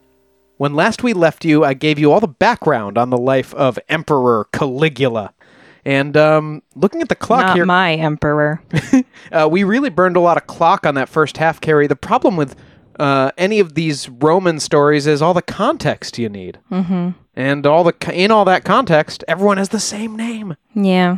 S1: When last we left you, I gave you all the background on the life of Emperor Caligula. And um, looking at the clock
S2: Not
S1: here,
S2: my emperor. *laughs*
S1: uh, we really burned a lot of clock on that first half Carrie. The problem with uh, any of these Roman stories is all the context you need, mm-hmm. and all the in all that context, everyone has the same name.
S2: yeah.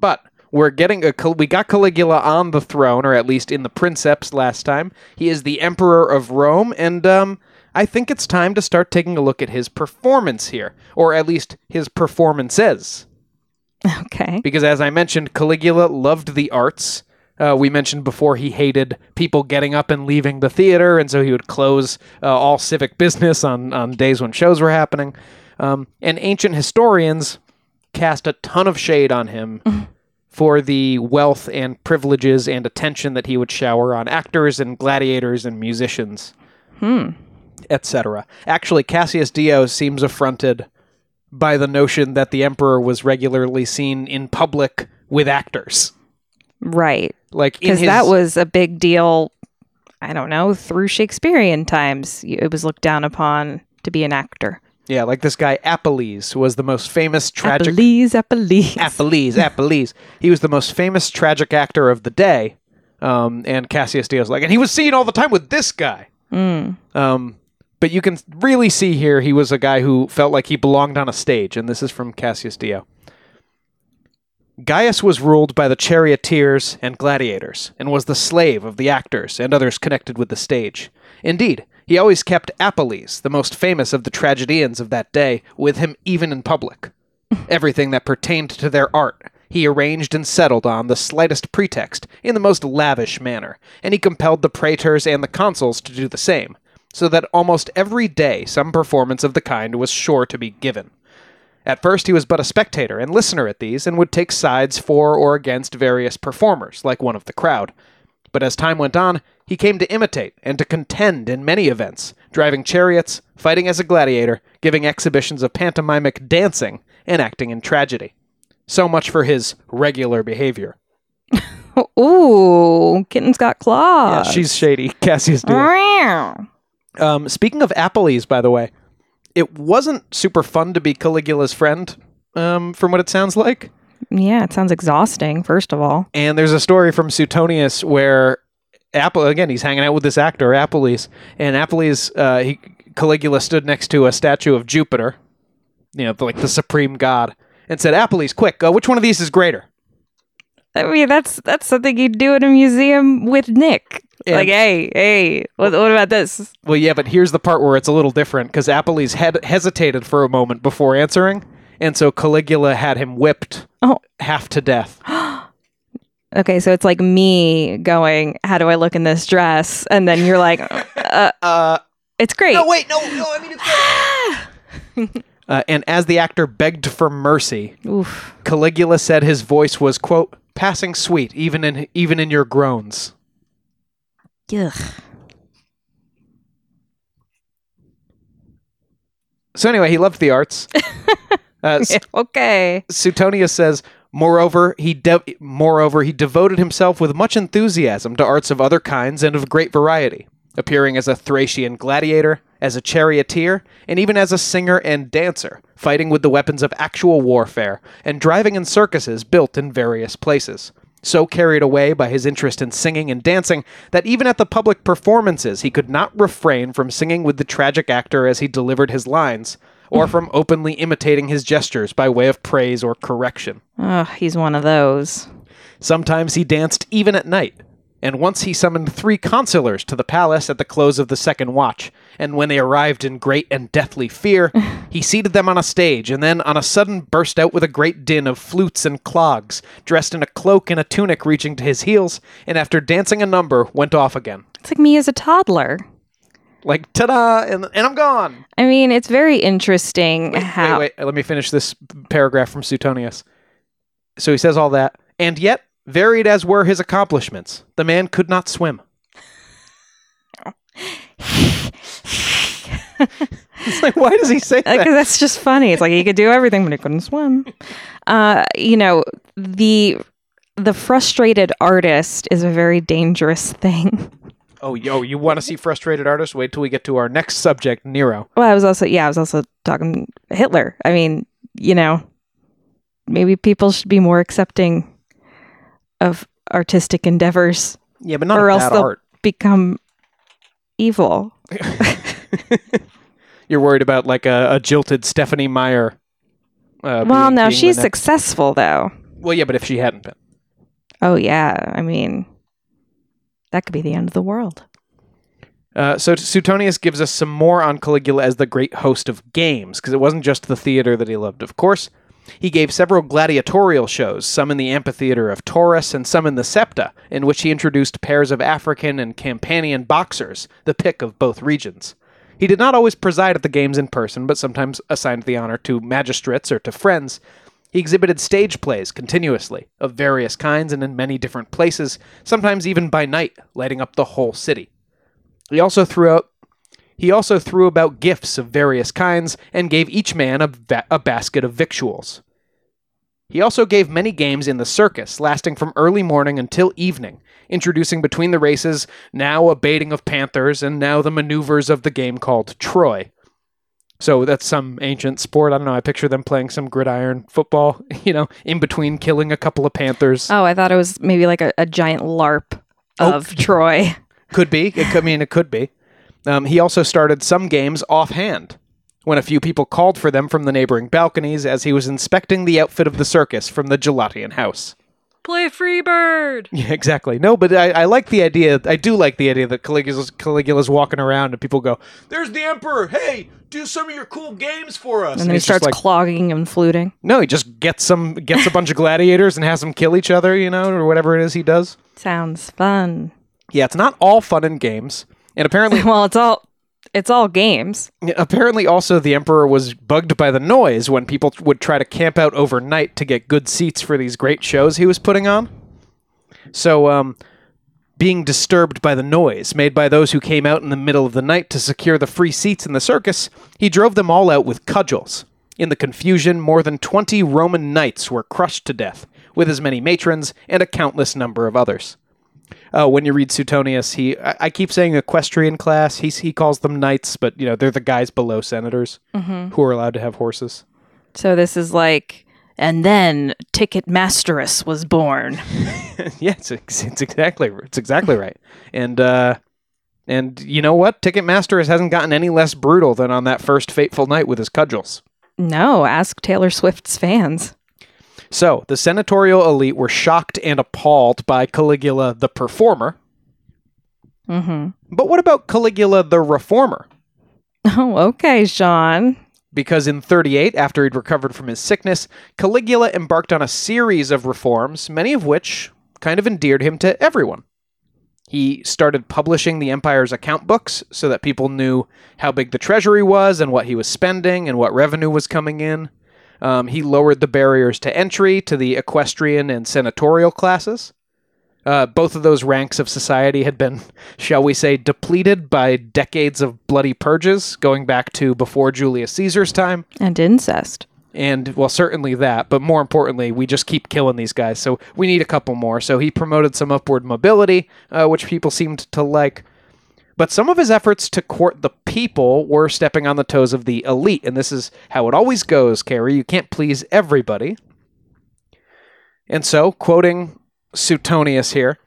S1: But we're getting a we got Caligula on the throne, or at least in the princeps last time. He is the emperor of Rome, and um, I think it's time to start taking a look at his performance here, or at least his performances.
S2: Okay.
S1: Because as I mentioned, Caligula loved the arts. Uh, we mentioned before he hated people getting up and leaving the theater, and so he would close uh, all civic business on, on days when shows were happening. Um, and ancient historians cast a ton of shade on him *laughs* for the wealth and privileges and attention that he would shower on actors and gladiators and musicians, etc. Actually, Cassius Dio seems affronted by the notion that the emperor was regularly seen in public with actors.
S2: Right.
S1: Like
S2: Because
S1: his,
S2: that was a big deal, I don't know, through Shakespearean times. It was looked down upon to be an actor.
S1: yeah, like this guy Apelles was the most famous tragic
S2: Appelese, Appelese.
S1: Apelles, Apelles. He was the most famous tragic actor of the day. Um, and Cassius Dio's like, and he was seen all the time with this guy. Um, but you can really see here he was a guy who felt like he belonged on a stage, and this is from Cassius Dio. Gaius was ruled by the charioteers and gladiators, and was the slave of the actors and others connected with the stage. Indeed, he always kept Apelles, the most famous of the tragedians of that day, with him even in public. *laughs* Everything that pertained to their art, he arranged and settled on the slightest pretext in the most lavish manner, and he compelled the praetors and the consuls to do the same, so that almost every day some performance of the kind was sure to be given. At first, he was but a spectator and listener at these, and would take sides for or against various performers, like one of the crowd. But as time went on, he came to imitate and to contend in many events, driving chariots, fighting as a gladiator, giving exhibitions of pantomimic dancing, and acting in tragedy. So much for his regular behavior. *laughs*
S2: Ooh, kitten's got claws.
S1: Yeah, she's shady, *laughs* Cassius Dio. Um, speaking of Apples, by the way, it wasn't super fun to be Caligula's friend, um, from what it sounds like.
S2: Yeah, it sounds exhausting, first of all.
S1: And there's a story from Suetonius where Apple again he's hanging out with this actor Apples, and Apples uh, he Caligula stood next to a statue of Jupiter, you know, like the supreme god, and said, "Apples, quick, uh, which one of these is greater?"
S2: I mean, that's that's something you'd do in a museum with Nick.
S1: And-
S2: like, hey, hey, what, what about this?
S1: Well, yeah, but here's the part where it's a little different because Apples had hesitated for a moment before answering, and so Caligula had him whipped
S2: Oh.
S1: half to death. *gasps*
S2: Okay, so it's like me going, "How do I look in this dress?" And then you're like, *laughs* uh,
S1: Uh,
S2: "It's great."
S1: no, wait, no, no, I mean it's. *sighs* uh, and as the actor begged for mercy,
S2: Oof.
S1: Caligula said his voice was quote passing sweet even in even in your groans.
S2: Ugh.
S1: So anyway, he loved the arts. *laughs* Uh,
S2: Okay.
S1: Suetonius says, moreover, he de- moreover he devoted himself with much enthusiasm to arts of other kinds and of great variety, appearing as a Thracian gladiator, as a charioteer, and even as a singer and dancer, fighting with the weapons of actual warfare, and driving in circuses built in various places. So carried away by his interest in singing and dancing that even at the public performances he could not refrain from singing with the tragic actor as he delivered his lines, or *laughs* from openly imitating his gestures by way of praise or correction.
S2: Oh, he's one of those.
S1: Sometimes he danced even at night, and once he summoned three consulars to the palace at the close of the second watch, and when they arrived in great and deathly fear, *laughs* he seated them on a stage, and then on a sudden burst out with a great din of flutes and clogs, dressed in a cloak and a tunic reaching to his heels, and after dancing a number, went off again.
S2: It's like me as a toddler.
S1: Like, ta da, and, and I'm gone.
S2: I mean, it's very interesting
S1: Wait,
S2: how.
S1: wait, wait. Let me finish this paragraph from Suetonius. So he says all that, and yet, varied as were his accomplishments, the man could not swim. *laughs* *laughs* it's like, why does he say
S2: Like,
S1: that?
S2: that's just funny. It's like he could do everything, but he couldn't swim. Uh, you know, the the frustrated artist is a very dangerous thing.
S1: Oh, yo, you want to see frustrated artists? Wait till we get to our next subject, Nero.
S2: Well, I was also yeah, I was also talking Hitler. I mean, you know, maybe people should be more accepting of artistic endeavors,
S1: Yeah, but not
S2: or else they'll
S1: art.
S2: become evil. *laughs*
S1: You're worried about like a, a jilted Stephenie Meyer. Uh,
S2: well,
S1: being-
S2: now
S1: being
S2: she's successful though.
S1: Well, yeah, but if she hadn't been.
S2: Oh yeah, I mean, that could be the end of the world.
S1: Uh, so Suetonius gives us some more on Caligula as the great host of games, because it wasn't just the theater that he loved, of course. He gave several gladiatorial shows, some in the amphitheater of Taurus and some in the Saepta, in which he introduced pairs of African and Campanian boxers, the pick of both regions. He did not always preside at the games in person, but sometimes assigned the honor to magistrates or to friends. He exhibited stage plays continuously, of various kinds and in many different places, sometimes even by night, lighting up the whole city. He also threw out he also threw about gifts of various kinds and gave each man a, ba- a basket of victuals. He also gave many games in the circus, lasting from early morning until evening, introducing between the races now a baiting of panthers and now the maneuvers of the game called Troy. So that's some ancient sport. I don't know. I picture them playing some gridiron football, *laughs* you know, in between killing a couple of panthers.
S2: Oh, I thought it was maybe like a, a giant LARP
S1: Oh.
S2: of Troy.
S1: Could be. It could I mean it could be. Um, he also started some games offhand when a few people called for them from the neighboring balconies as he was inspecting the outfit of the circus from the Gelotian house.
S2: play Freebird. *laughs*
S1: Yeah, exactly. No, but I, I like the idea. I do like the idea that Caligula's, Caligula's walking around and people go, "There's the emperor! Hey, do some of your cool games for us."
S2: And then he starts
S1: like,
S2: clogging and fluting.
S1: no, he just gets some gets a bunch of gladiators and has them kill each other, you know, or whatever it is he does.
S2: Sounds fun.
S1: Yeah, it's not all fun and games, and apparently, *laughs*
S2: well, it's all it's all games.
S1: apparently, also the emperor was bugged by the noise when people would try to camp out overnight to get good seats for these great shows he was putting on. So, um, being disturbed by the noise made by those who came out in the middle of the night to secure the free seats in the circus, he drove them all out with cudgels. In the confusion, more than 20 Roman knights were crushed to death, with as many matrons and a countless number of others. Uh, when you read Suetonius, he I, I keep saying equestrian class. He he calls them knights, but you know they're the guys below senators who are allowed to have horses.
S2: So this is like, and then Ticketmasterus was born. *laughs* *laughs*
S1: yeah, it's, it's it's exactly it's exactly right. And uh, and you know what? Ticketmaster hasn't gotten any less brutal than on that first fateful night with his cudgels.
S2: No, ask Taylor Swift's fans.
S1: So the senatorial elite were shocked and appalled by Caligula the performer.
S2: Mm-hmm.
S1: But what about Caligula the reformer? *laughs*
S2: Oh, okay, Sean.
S1: because in 38, after he'd recovered from his sickness, Caligula embarked on a series of reforms, many of which kind of endeared him to everyone. He started publishing the empire's account books so that people knew how big the treasury was and what he was spending and what revenue was coming in. Um, he lowered the barriers to entry to the equestrian and senatorial classes. Uh, both of those ranks of society had been, *laughs* shall we say, depleted by decades of bloody purges, going back to before Julius Caesar's time.
S2: And incest.
S1: And, well, certainly that, but more importantly, we just keep killing these guys, so we need a couple more. So he promoted some upward mobility, uh, which people seemed to like. But some of his efforts to court the people were stepping on the toes of the elite, and this is how it always goes, Carrie. You can't please everybody. And so, quoting Suetonius here,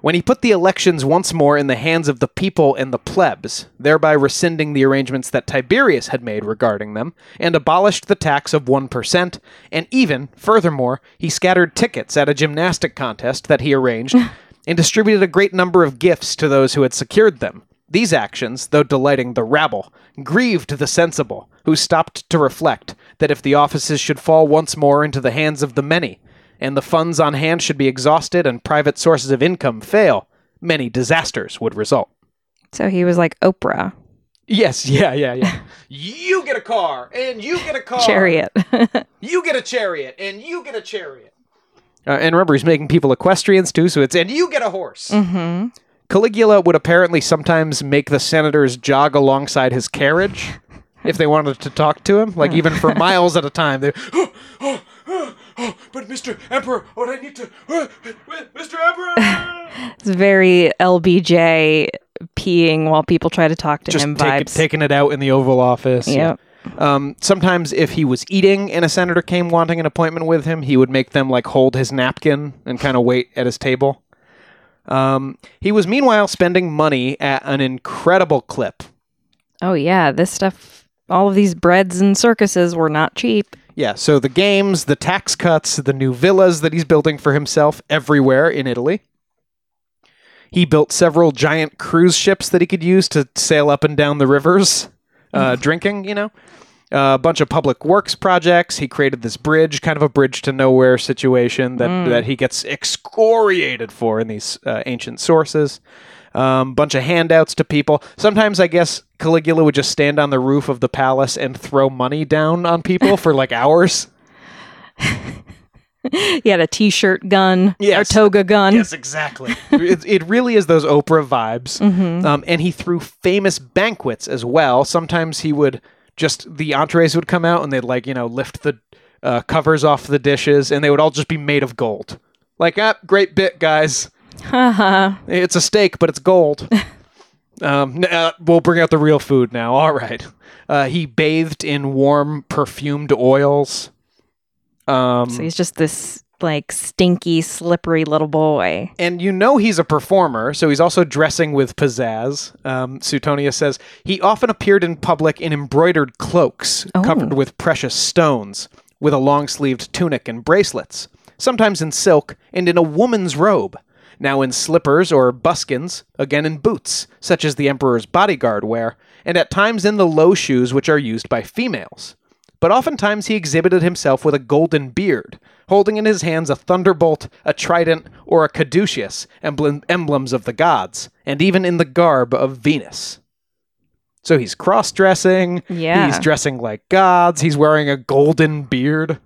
S1: when he put the elections once more in the hands of the people and the plebs, thereby rescinding the arrangements that Tiberius had made regarding them, and abolished the tax of 1%, and even, furthermore, he scattered tickets at a gymnastic contest that he arranged, *laughs* and distributed a great number of gifts to those who had secured them. These actions, though delighting the rabble, grieved the sensible, who stopped to reflect that if the offices should fall once more into the hands of the many, and the funds on hand should be exhausted and private sources of income fail, many disasters would result.
S2: So he was like Oprah.
S1: Yes, yeah, yeah, yeah. *laughs* you get a car, and you get a car.
S2: Chariot. *laughs*
S1: You get a chariot, and you get a chariot. Uh, and remember, he's making people equestrians too, so it's, and you get a horse.
S2: mm-hmm.
S1: Caligula would apparently sometimes make the senators jog alongside his carriage *laughs* if they wanted to talk to him, like even for miles at a time. They, *gasps* oh, oh, oh, oh, but Mr. Emperor, what I need to, uh, Mr. Emperor, *laughs*
S2: It's very LBJ peeing while people try to talk to
S1: just
S2: him
S1: take,
S2: vibes.
S1: taking it out in the Oval Office.
S2: Yep.
S1: Um, sometimes, if he was eating and a senator came wanting an appointment with him, he would make them like hold his napkin and kind of wait at his table. Um, he was meanwhile spending money at an incredible clip.
S2: Oh yeah, this stuff. All of these breads and circuses were not cheap.
S1: Yeah, so the games, the tax cuts, the new villas that he's building for himself everywhere in Italy. He built several giant cruise ships that he could use to sail up and down the rivers, uh, drinking, you know. Uh, a bunch of public works projects. He created this bridge, kind of a bridge to nowhere situation that, that he gets excoriated for in these uh, ancient sources. Um, bunch of handouts to people. Sometimes I guess Caligula would just stand on the roof of the palace and throw money down on people for like hours. *laughs* *laughs*
S2: He had a t-shirt gun
S1: Yes.
S2: or toga gun.
S1: Yes, exactly. *laughs* it, it really is those Oprah vibes. Um, and he threw famous banquets as well. Sometimes he would just, the entrees would come out and they'd like, you know, lift the uh, covers off the dishes and they would all just be made of gold. Like, ah, great bit, guys. *laughs* It's a steak, but it's gold. um, uh, we'll bring out the real food now. All right. Uh, he bathed in warm, perfumed oils. Um,
S2: so he's just this like stinky, slippery little boy.
S1: and you know he's a performer, so he's also dressing with pizzazz. Um, Suetonius says he often appeared in public in embroidered cloaks
S2: Oh.
S1: covered with precious stones, with a long sleeved tunic and bracelets. sometimes in silk and in a woman's robe, now in slippers or buskins, again in boots, such as the emperor's bodyguard wear, and at times in the low shoes which are used by females. But oftentimes he exhibited himself with a golden beard, holding in his hands a thunderbolt, a trident, or a caduceus, emblem- emblems of the gods, and even in the garb of Venus. So he's cross dressing,
S2: Yeah.
S1: he's dressing like gods, he's wearing a golden beard.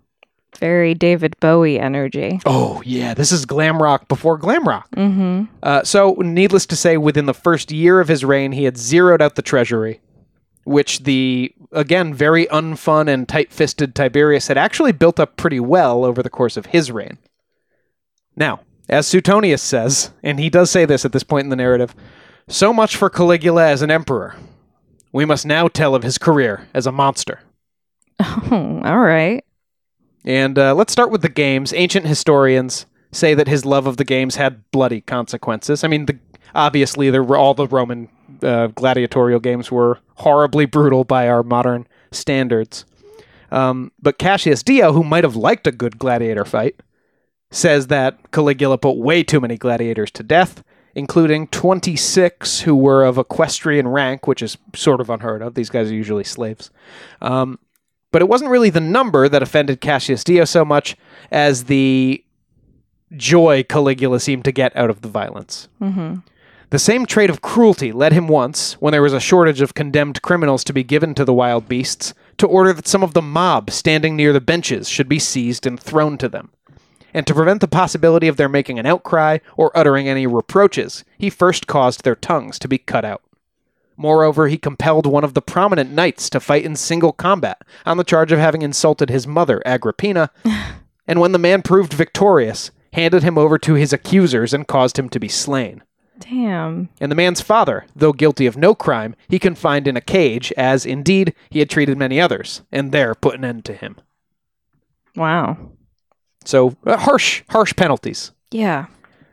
S2: Very David Bowie energy.
S1: Oh, yeah, this is glam rock before glam rock.
S2: Mm-hmm.
S1: Uh, so, needless to say, within the first year of his reign, he had zeroed out the treasury, which the, again, very unfun and tight fisted Tiberius had actually built up pretty well over the course of his reign. Now, as Suetonius says, and he does say this at this point in the narrative, so much for Caligula as an emperor. We must now tell of his career as a monster. *laughs*
S2: Oh, all right.
S1: And uh, let's start with the games. Ancient historians say that his love of the games had bloody consequences. I mean, the, obviously, were all the Roman uh, gladiatorial games were horribly brutal by our modern standards. Um, but Cassius Dio, who might have liked a good gladiator fight, says that Caligula put way too many gladiators to death, including 26 who were of equestrian rank, which is sort of unheard of. These guys are usually slaves. Um, but it wasn't really the number that offended Cassius Dio so much as the joy Caligula seemed to get out of the violence.
S2: Mm-hmm.
S1: The same trait of cruelty led him once, when there was a shortage of condemned criminals to be given to the wild beasts, to order that some of the mob standing near the benches should be seized and thrown to them. And to prevent the possibility of their making an outcry or uttering any reproaches, he first caused their tongues to be cut out. Moreover, he compelled one of the prominent knights to fight in single combat on the charge of having insulted his mother, Agrippina, *laughs* and when the man proved victorious, handed him over to his accusers and caused him to be slain.
S2: Damn.
S1: And the man's father, though guilty of no crime, he confined in a cage, as indeed he had treated many others, and there put an end to him.
S2: Wow.
S1: So uh, harsh, harsh penalties.
S2: Yeah.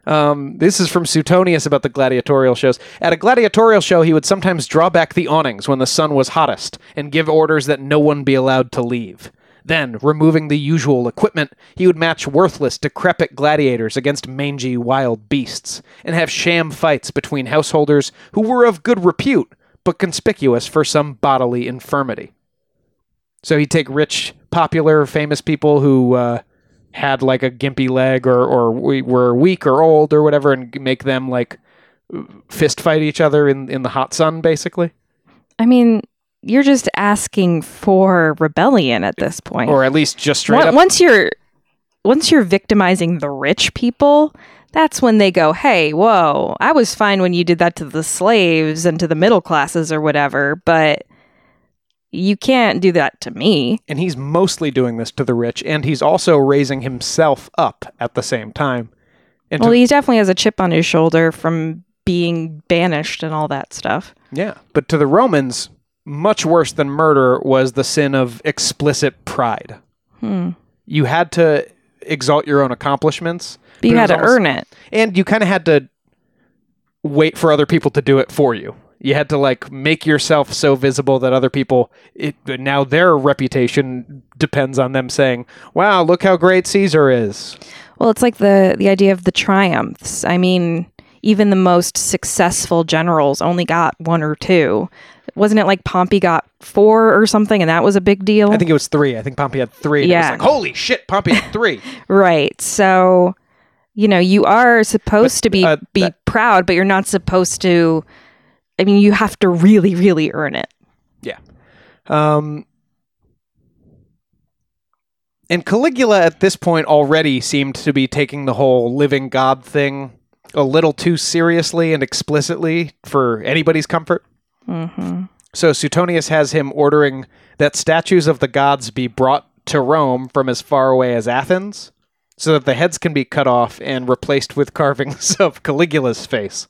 S1: Um, this is from Suetonius about the gladiatorial shows. At a gladiatorial show, he would sometimes draw back the awnings when the sun was hottest and give orders that no one be allowed to leave. Then, removing the usual equipment, he would match worthless, decrepit gladiators against mangy wild beasts, and have sham fights between householders who were of good repute, but conspicuous for some bodily infirmity. So he'd take rich, popular, famous people who uh, had like a gimpy leg or or were weak or old or whatever, and make them like fist fight each other in in the hot sun, basically,
S2: I mean, you're just asking for rebellion at this point.
S1: or at least just straight
S2: Once-
S1: up.
S2: once you're once you're victimizing the rich people, that's when they go, "Hey, whoa, I was fine when you did that to the slaves and to the middle classes or whatever, but you can't do that to me."
S1: and he's mostly doing this to the rich, and he's also raising himself up at the same time. And
S2: Well,
S1: to-
S2: he definitely has a chip on his shoulder from being banished and all that stuff.
S1: yeah, but to the Romans, much worse than murder was the sin of explicit pride.
S2: Hmm.
S1: You had to exalt your own accomplishments,
S2: But you had to earn it.
S1: and you kind of had to wait for other people to do it for you. You had to like make yourself so visible that other people it now their reputation depends on them saying, "Wow, look how great Caesar is."
S2: Well, it's like the the idea of the triumphs. I mean, even the most successful generals only got one or two. Wasn't it like Pompey got four or something, and that was a big deal?
S1: I think it was 3. I think Pompey had 3. and
S2: Yeah.
S1: It was like, "Holy shit, Pompey had 3." *laughs*
S2: right. So, you know, you are supposed to be
S1: uh,
S2: be
S1: that-
S2: proud, but you're not supposed to. I mean, you have to really, really earn it. Yeah.
S1: Um, and Caligula at this point already seemed to be taking the whole living God thing a little too seriously and explicitly for anybody's comfort.
S2: Hmm
S1: So Suetonius has him ordering that statues of the gods be brought to Rome from as far away as Athens, so that the heads can be cut off and replaced with *laughs* carvings of Caligula's face.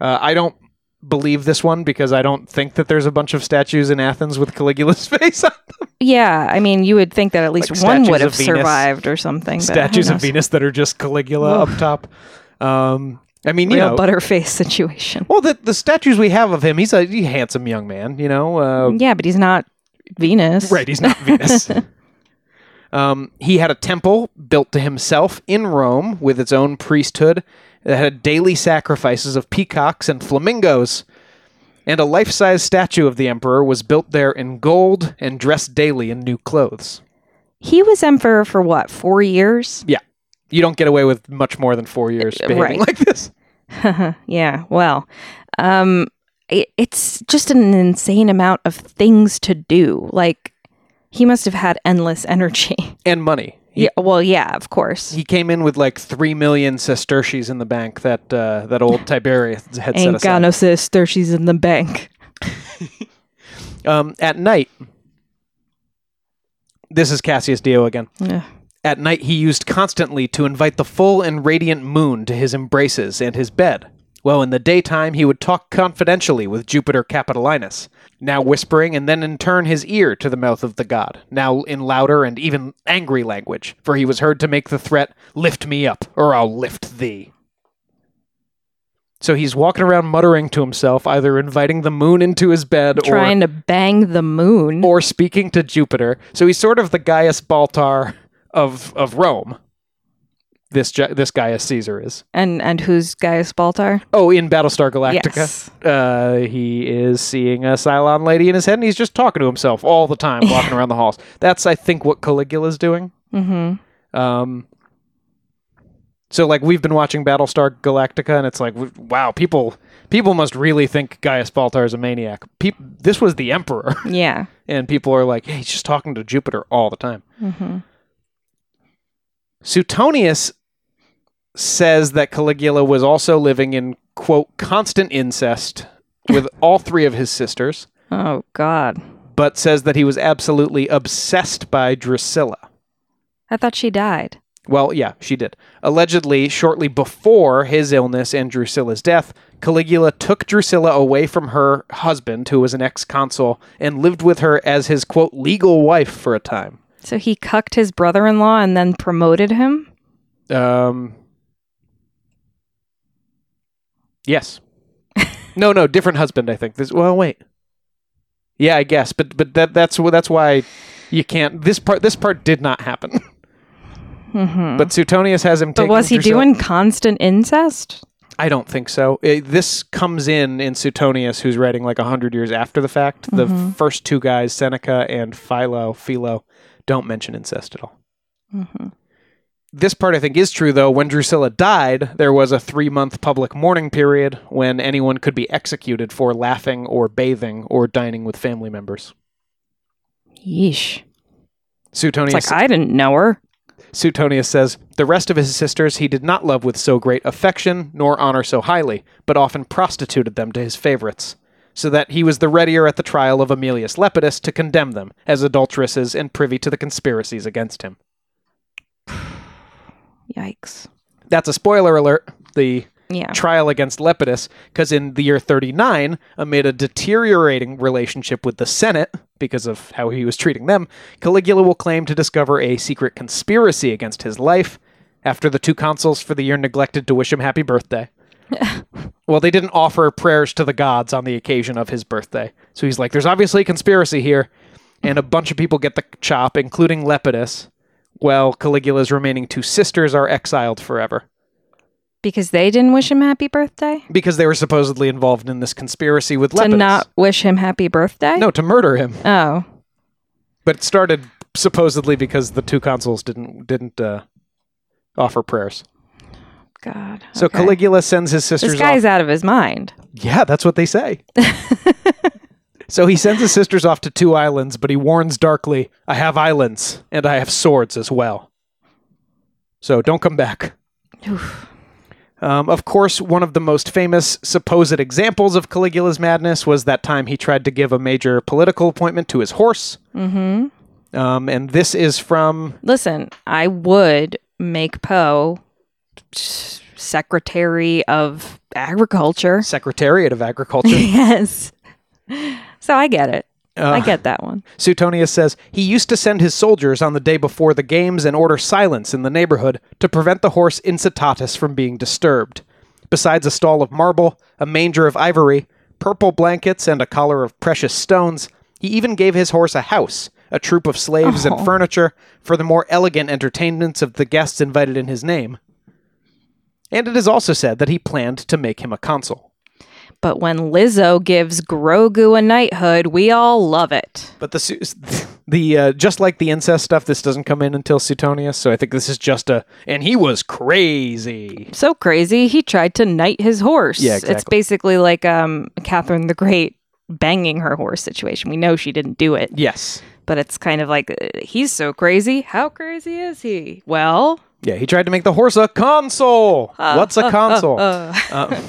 S1: Uh, I don't believe this one because I don't think that there's a bunch of statues in Athens with Caligula's *laughs* face on them.
S2: Yeah, I mean, you would think that at least
S1: Like
S2: one would have
S1: Venus.
S2: survived or something.
S1: Statues of? Venus that are just Caligula up top. Um, I mean, you know,
S2: butterface situation.
S1: well, the the statues we have of him, he's a he's a handsome young man. You know, uh,
S2: yeah, but he's not Venus.
S1: Right, he's not Venus. *laughs* Um, he had a temple built to himself in Rome with its own priesthood that had daily sacrifices of peacocks and flamingos. And a life size statue of the emperor was built there in gold and dressed daily in new clothes.
S2: He was emperor for what, four years?
S1: Yeah. You don't get away with much more than four years
S2: Uh,
S1: behaving
S2: right. *laughs*
S1: like this. *laughs*
S2: yeah, well, um, it, it's just an insane amount of things to do. Like, he must have had endless *laughs* energy.
S1: And money. He,
S2: yeah, well, yeah, of course.
S1: he came in with like three million sesterces in the bank that uh, that old Tiberius had set aside.
S2: got no sister. She's in the bank.
S1: Um, at night, this is Cassius Dio again.
S2: Ugh.
S1: At night, he used constantly to invite the full and radiant moon to his embraces and his bed. Well, in the daytime, he would talk confidentially with Jupiter Capitolinus, now whispering and then in turn his ear to the mouth of the god, now in louder and even angry language, for he was heard to make the threat, Lift me up, or I'll lift thee. So he's walking around muttering to himself, either inviting the moon into his bed or
S2: Trying to bang the moon.
S1: or speaking to Jupiter. So he's sort of the Gaius Baltar of of Rome. This this Gaius Caesar is.
S2: and and who's Gaius Baltar?
S1: Oh, in Battlestar Galactica,
S2: Yes.
S1: uh, he is seeing a Cylon lady in his head, and he's just talking to himself all the time, *laughs* walking around the halls. That's, I think, what Caligula's doing.
S2: Mm-hmm.
S1: Um, so, like, we've been watching Battlestar Galactica, and it's like, wow, people people must really think Gaius Baltar is a maniac. Peop- this was the Emperor.
S2: Yeah. *laughs*
S1: and people are like, hey, he's just talking to Jupiter all the time.
S2: Mm-hmm.
S1: Suetonius says that Caligula was also living in, quote, constant incest with *laughs* all three of his sisters,
S2: Oh God.
S1: but says that he was absolutely obsessed by Drusilla.
S2: I thought she died.
S1: Well, yeah, she did. Allegedly, shortly before his illness and Drusilla's death, Caligula took Drusilla away from her husband, who was an ex consul, and lived with her as his, quote, legal wife for a time.
S2: So he cucked his brother-in-law and then promoted him.
S1: Um. Yes. no, no, different husband. I think this. Well, wait. Yeah, I guess, but but that that's that's why you can't. This part this part did not happen.
S2: Mm-hmm.
S1: But Suetonius has him.
S2: But was he doing constant incest?
S1: I don't think so. Uh, this comes in in Suetonius, who's writing like a hundred years after the fact. The
S2: Mm-hmm.
S1: first two guys, Seneca and Philo, Philo, don't mention incest at all.
S2: Mm-hmm.
S1: This part I think is true though. When Drusilla died, there was a three month public mourning period when anyone could be executed for laughing or bathing or dining with family members.
S2: Yeesh.
S1: Suetonius,
S2: It's like I didn't know her.
S1: Suetonius says, The rest of his sisters he did not love with so great affection, nor honor so highly, but often prostituted them to his favorites, so that he was the readier at the trial of Aemilius Lepidus to condemn them as adulteresses and privy to the conspiracies against him. *sighs*
S2: Yikes.
S1: That's a spoiler alert. The
S2: Yeah.
S1: trial against Lepidus, because in the year 39, amid a deteriorating relationship with the Senate, because of how he was treating them, Caligula will claim to discover a secret conspiracy against his life after the two consuls for the year neglected to wish him happy birthday. *laughs* well, they didn't offer prayers to the gods on the occasion of his birthday. So he's like, there's obviously a conspiracy here. And a bunch of people get the chop, including Lepidus, while Caligula's remaining two sisters are exiled forever
S2: Because they didn't wish him happy birthday?
S1: because they were supposedly involved in this conspiracy with Lepidus.
S2: To not wish him happy birthday?
S1: no, to murder him.
S2: Oh.
S1: But it started supposedly because the two consuls didn't didn't uh, offer prayers.
S2: God.
S1: So
S2: okay.
S1: Caligula sends his sisters
S2: This guy's
S1: off.
S2: out of his mind.
S1: Yeah, that's what they say. *laughs* so he sends his sisters off to two islands, but he warns darkly, "I have islands and I have swords as well. So don't come back." Um, of course, one of the most famous supposed examples of Caligula's madness was that time he tried to give a major political appointment to his horse.
S2: Mm-hmm.
S1: Um, and this is from
S2: Listen, I would make Poe Secretary of Agriculture.
S1: Secretariat of Agriculture. *laughs*
S2: yes. So I get it. I
S1: Uh,
S2: get that one.
S1: Suetonius says he used to send his soldiers on the day before the games and order silence in the neighborhood to prevent the horse Incitatus from being disturbed. Besides a stall of marble, a manger of ivory, purple blankets, and a collar of precious stones, he even gave his horse a house, a troop of slaves
S2: Oh.
S1: and furniture for the more elegant entertainments of the guests invited in his name. And it is also said that he planned to make him a consul.
S2: But when Lizzo gives Grogu a knighthood, we all love it.
S1: But the *laughs* the uh, just like the incest stuff, this doesn't come in until Suetonius. So I think this is just a and he was crazy.
S2: So crazy, he tried to knight his horse.
S1: Yeah, exactly.
S2: It's basically like um, Catherine the Great banging her horse situation. We know she didn't do it,
S1: Yes,
S2: but it's kind of like uh, he's so crazy. How crazy is he? Well,
S1: yeah, he tried to make the horse a consul. What's a consul?
S2: uh,
S1: Uh,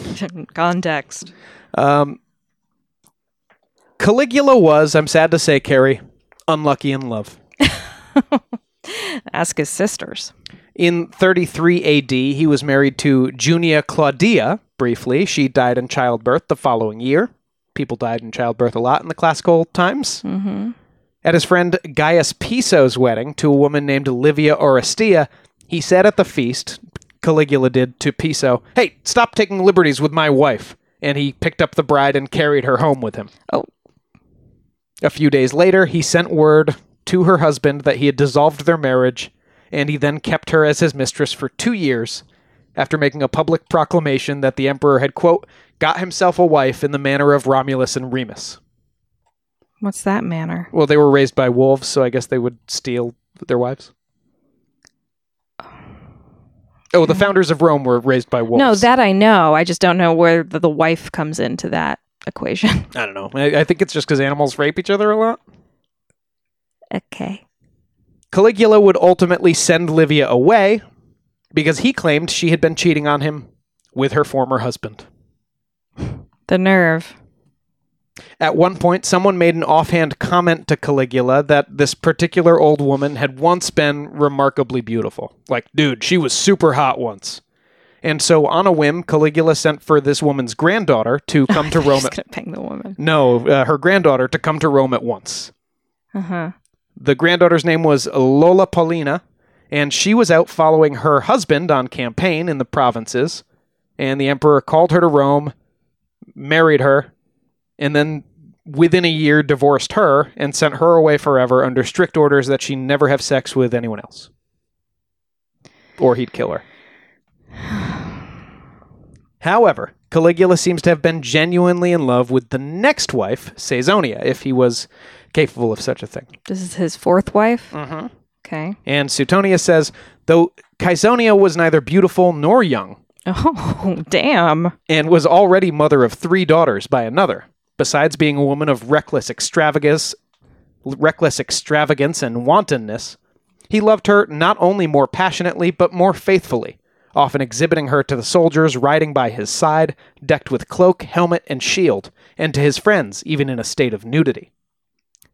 S1: *laughs*
S2: context.
S1: Um, Caligula was, I'm sad to say, Carrie, unlucky in love. *laughs*
S2: Ask his sisters.
S1: In 33 AD, he was married to Junia Claudia briefly. She died in childbirth the following year. People died in childbirth a lot in the classical times.
S2: Mm-hmm.
S1: At his friend Gaius Piso's wedding to a woman named Livia Orestia, he said at the feast, Caligula did to Piso, Hey, stop taking liberties with my wife. And he picked up the bride and carried her home with him.
S2: Oh.
S1: A few days later, he sent word to her husband that he had dissolved their marriage, and he then kept her as his mistress for two years after making a public proclamation that the emperor had, quote, got himself a wife in the manner of Romulus and Remus.
S2: What's that manner?
S1: Well, they were raised by wolves, so I guess they would steal their wives. Oh, the mm. founders of Rome were raised by wolves.
S2: No, that I know. I just don't know where the, the wife comes into that equation. *laughs*
S1: I don't know. I, I think it's just because animals rape each other a lot.
S2: okay.
S1: Caligula would ultimately send Livia away because he claimed she had been cheating on him with her former husband.
S2: The nerve.
S1: At one point, someone made an offhand comment to Caligula that this particular old woman had once been remarkably beautiful. Like, dude, she was super hot once. And so, on a whim, Caligula sent for this woman's granddaughter to *laughs* come to Rome. At,
S2: bang the woman.
S1: no, uh, her granddaughter to come to Rome at once.
S2: Uh huh.
S1: The granddaughter's name was Lollia Paulina, and she was out following her husband on campaign in the provinces. And the emperor called her to Rome, married her, and then within a year divorced her and sent her away forever under strict orders that she never have sex with anyone else. Or he'd kill her. *sighs* However, Caligula seems to have been genuinely in love with the next wife, Caesonia, if he was capable of such a thing.
S2: This is his fourth wife.
S1: Mm-hmm.
S2: Okay.
S1: And Suetonius says, though Caesonia was neither beautiful nor young, *laughs*
S2: Oh, damn.
S1: and was already mother of three daughters by another, besides being a woman of reckless extravagance, reckless extravagance and wantonness, he loved her not only more passionately but more faithfully, often exhibiting her to the soldiers riding by his side, decked with cloak, helmet, and shield, and to his friends even in a state of nudity.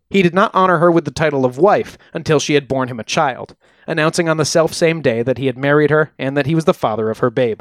S1: He did not honor her with the title of wife until she had borne him a child, announcing on the self-same day that he had married her and that he was the father of her babe.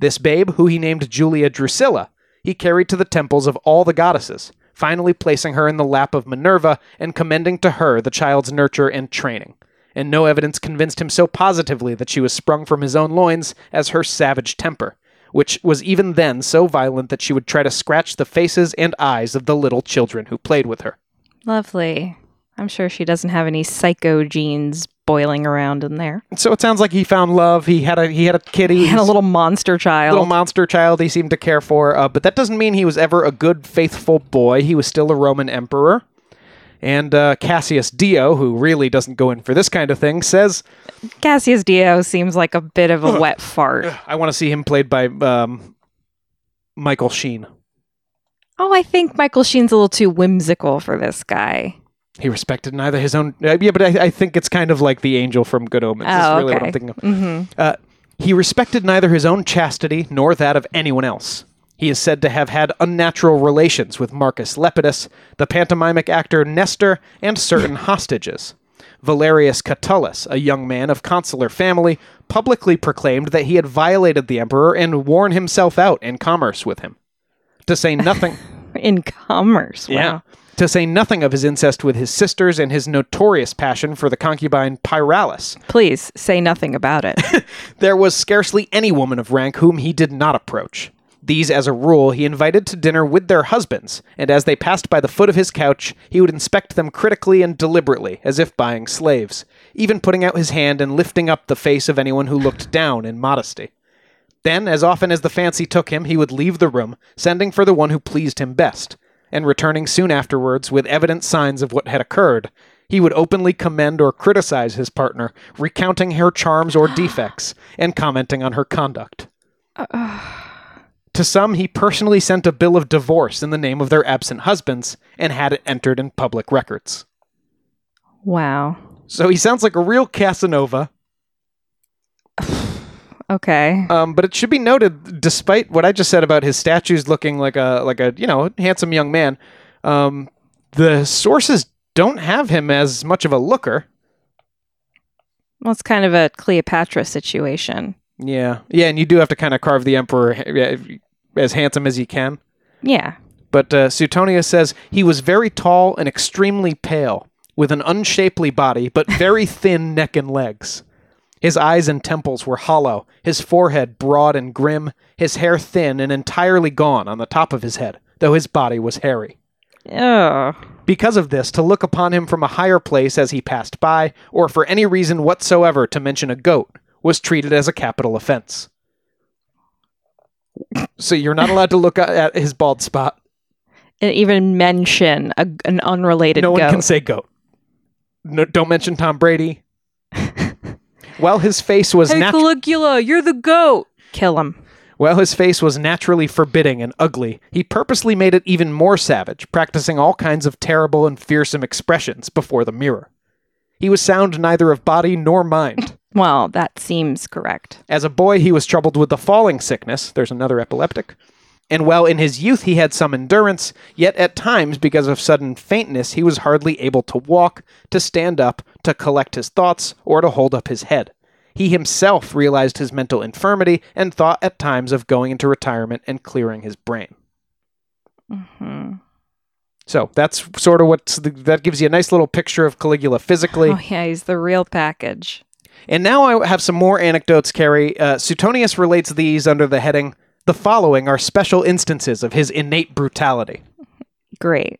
S1: This babe, who he named Julia Drusilla, he carried to the temples of all the goddesses, finally placing her in the lap of Minerva and commending to her the child's nurture and training. And no evidence convinced him so positively that she was sprung from his own loins as her savage temper, which was even then so violent that she would try to scratch the faces and eyes of the little children who played with her.
S2: Lovely. I'm sure she doesn't have any psycho genes boiling around in there.
S1: So it sounds like he found love. He had a he had a kitty.
S2: He had a little monster child.
S1: little monster child he seemed to care for, uh, but that doesn't mean he was ever a good, faithful boy. He was still a Roman emperor. And uh, Cassius Dio, who really doesn't go in for this kind of thing, says,
S2: Cassius Dio seems like a bit of a wet fart.
S1: I want to see him played by um, Michael Sheen.
S2: Oh, I think Michael Sheen's a little too whimsical for this guy.
S1: He respected neither his own. Uh, yeah, but I, I think it's kind of like the angel from Good Omens. is
S2: Oh,
S1: really what
S2: okay.
S1: I'm thinking of.
S2: hmm
S1: Uh, he respected neither his own chastity nor that of anyone else. He is said to have had unnatural relations with Marcus Lepidus, the pantomimic actor Nestor, and certain *laughs* hostages. Valerius Catullus, a young man of consular family, publicly proclaimed that he had violated the emperor and worn himself out in commerce with him. To say nothing. *laughs*
S2: In commerce. Wow.
S1: Yeah. To say nothing of his incest with his sisters and his notorious passion for the concubine Pyralis.
S2: Please say nothing about it. *laughs*
S1: There was scarcely any woman of rank whom he did not approach. These, as a rule, he invited to dinner with their husbands, and as they passed by the foot of his couch, he would inspect them critically and deliberately, as if buying slaves, even putting out his hand and lifting up the face of anyone who looked down in modesty. Then, as often as the fancy took him, he would leave the room, sending for the one who pleased him best, and returning soon afterwards with evident signs of what had occurred. He would openly commend or criticize his partner, recounting her charms or defects, and commenting on her conduct. To some, he personally sent a bill of divorce in the name of their absent husbands and had it entered in public records.
S2: Wow.
S1: So he sounds like a real Casanova.
S2: Okay.
S1: Um, but it should be noted, despite what I just said about his statues looking like a like a you know handsome young man, um, the sources don't have him as much of a looker.
S2: Well, it's kind of a Cleopatra situation.
S1: Yeah, yeah, and you do have to kind of carve the emperor uh, as handsome as you can.
S2: Yeah.
S1: But uh, Suetonius says he was very tall and extremely pale, with an unshapely body, but very *laughs* thin neck and legs. His eyes and temples were hollow, his forehead broad and grim, his hair thin and entirely gone on the top of his head, though his body was hairy.
S2: Ugh.
S1: Because of this, to look upon him from a higher place as he passed by, or for any reason whatsoever to mention a goat, was treated as a capital offense. So you're not allowed to look at his bald spot.
S2: And even mention a, an unrelated
S1: no one
S2: goat.
S1: can say goat. No, don't mention Tom Brady. *laughs* While his face was
S2: hey,
S1: nat-
S2: Caligula, you're the goat. Kill him.
S1: while his face was naturally forbidding and ugly, he purposely made it even more savage, practicing all kinds of terrible and fearsome expressions before the mirror. He was sound neither of body nor mind. *laughs*
S2: Well, that seems correct.
S1: As a boy, he was troubled with the falling sickness. There's another epileptic. And while in his youth he had some endurance, yet at times, because of sudden faintness, he was hardly able to walk, to stand up, to collect his thoughts, or to hold up his head. He himself realized his mental infirmity and thought at times of going into retirement and clearing his brain.
S2: hmm
S1: So that's sort of what's the, that gives you a nice little picture of Caligula physically.
S2: Oh, yeah, he's the real package.
S1: And now I have some more anecdotes, Carrie. Uh, Suetonius relates these under the heading The following are special instances of his innate brutality.
S2: Great.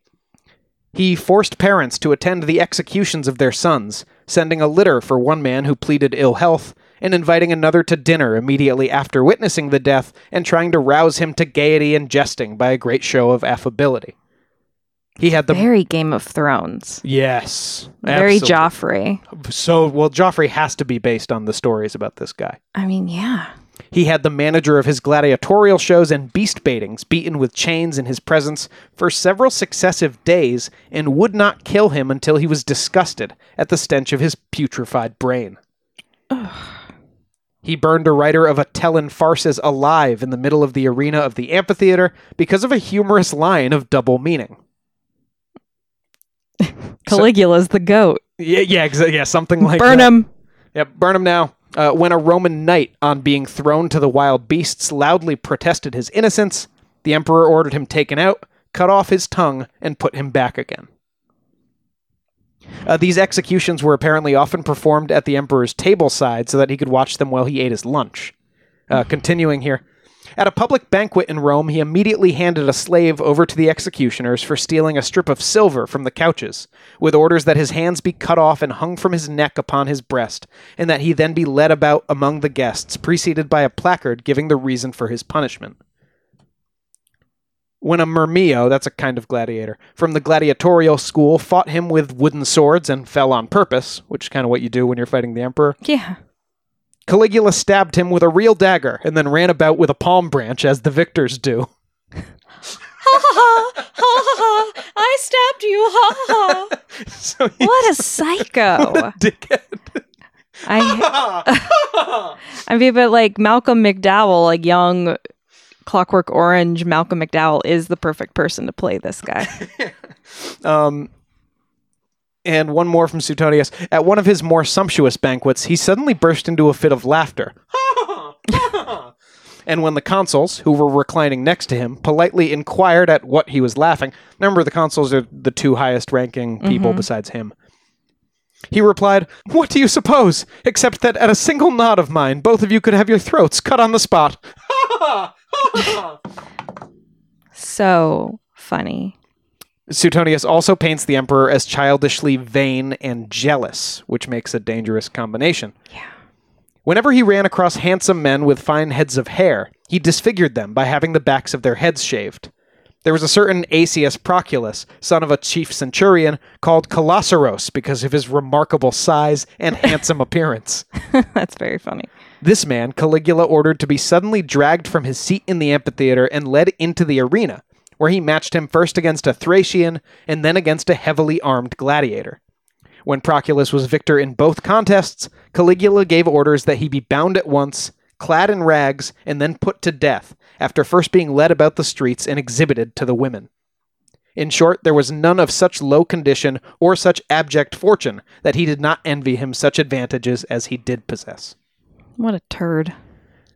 S1: He forced parents to attend the executions of their sons, sending a litter for one man who pleaded ill health, and inviting another to dinner immediately after witnessing the death and trying to rouse him to gaiety and jesting by a great show of affability. He had the.
S2: Very Game of Thrones.
S1: yes.
S2: Very
S1: absolutely.
S2: Joffrey.
S1: So, well, Joffrey has to be based on the stories about this guy.
S2: I mean, yeah.
S1: He had the manager of his gladiatorial shows and beast baitings beaten with chains in his presence for several successive days and would not kill him until he was disgusted at the stench of his putrefied brain. He burned a writer of Atellan farces alive in the middle of the arena of the amphitheater because of a humorous line of double meaning. *laughs*
S2: Caligula's the goat.
S1: Yeah, yeah, exa- yeah, something like
S2: Burn
S1: that.
S2: him.
S1: Yep, burn him now. Uh, when a Roman knight, on being thrown to the wild beasts, loudly protested his innocence, the emperor ordered him taken out, cut off his tongue, and put him back again. Uh, these executions were apparently often performed at the emperor's table side so that he could watch them while he ate his lunch. Uh, continuing here. At a public banquet in Rome, he immediately handed a slave over to the executioners for stealing a strip of silver from the couches, with orders that his hands be cut off and hung from his neck upon his breast, and that he then be led about among the guests, preceded by a placard giving the reason for his punishment. When a murmillo, that's a kind of gladiator, from the gladiatorial school fought him with wooden swords and fell on purpose, which is kind of what you do when you're fighting the emperor,
S2: Yeah.
S1: Caligula stabbed him with a real dagger and then ran about with a palm branch as the victors do.
S2: Ha ha ha ha ha! I stabbed you! Ha ha! *laughs*
S1: So
S2: What a *laughs* psycho!
S1: dickhead.
S2: I *laughs* I mean, but like Malcolm McDowell, like young Clockwork Orange Malcolm McDowell, is the perfect person to play this guy.
S1: Um, and one more from Suetonius. At one of his more sumptuous banquets, he suddenly burst into a fit of laughter. *laughs* and when the consuls, who were reclining next to him, politely inquired at what he was laughing, remember the consuls are the two highest ranking people mm-hmm. besides him. He replied, What do you suppose? Except that at a single nod of mine, both of you could have your throats cut on the spot. *laughs* *laughs*
S2: So funny.
S1: Suetonius also paints the emperor as childishly vain and jealous, which makes a dangerous combination.
S2: Yeah.
S1: Whenever he ran across handsome men with fine heads of hair, he disfigured them by having the backs of their heads shaved. There was a certain Aesius Proculus, son of a chief centurion, called Colosseros because of his remarkable size and handsome *laughs* appearance.
S2: That's very funny.
S1: This man, Caligula ordered to be suddenly dragged from his seat in the amphitheater and led into the arena, where he matched him first against a Thracian and then against a heavily armed gladiator. When Proculus was victor in both contests, Caligula gave orders that he be bound at once, clad in rags, and then put to death, after first being led about the streets and exhibited to the women. In short, there was none of such low condition or such abject fortune that he did not envy him such advantages as he did possess.
S2: What a turd.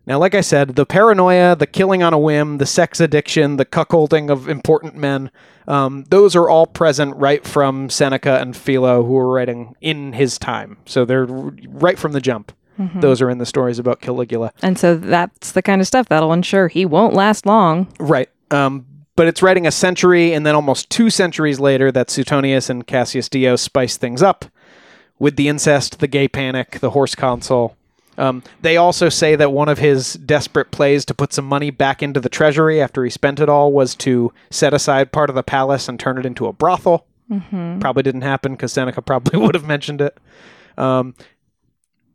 S1: Now, like I said, the paranoia, the killing on a whim, the sex addiction, the cuckolding of important men, um, those are all present right from Seneca and Philo, who were writing in his time. So they're right from the jump. Those are in the stories about Caligula.
S2: And so that's the kind of stuff that'll ensure he won't last long.
S1: Right. Um, but it's writing a century and then almost two centuries later that Suetonius and Cassius Dio spice things up with the incest, the gay panic, the horse consul. Um, they also say that one of his desperate plays to put some money back into the treasury after he spent it all was to set aside part of the palace and turn it into a brothel. Probably didn't happen because Seneca probably *laughs* would have mentioned it. Um,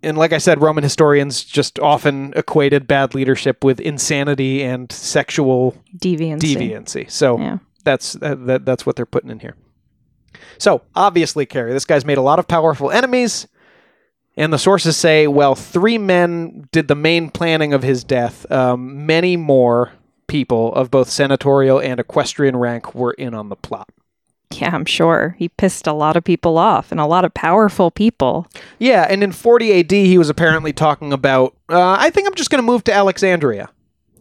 S1: and like I said, Roman historians just often equated bad leadership with insanity and sexual
S2: Deviancy.
S1: deviancy. So
S2: Yeah.
S1: that's that, that's what they're putting in here. So obviously, Carrie, this guy's made a lot of powerful enemies, and the sources say, well, three men did the main planning of his death. Um, many more people of both senatorial and equestrian rank were in on the plot.
S2: Yeah, I'm sure. He pissed a lot of people off and a lot of powerful people.
S1: Yeah, and in 40 AD, he was apparently talking about, uh, I think I'm just going to move to Alexandria.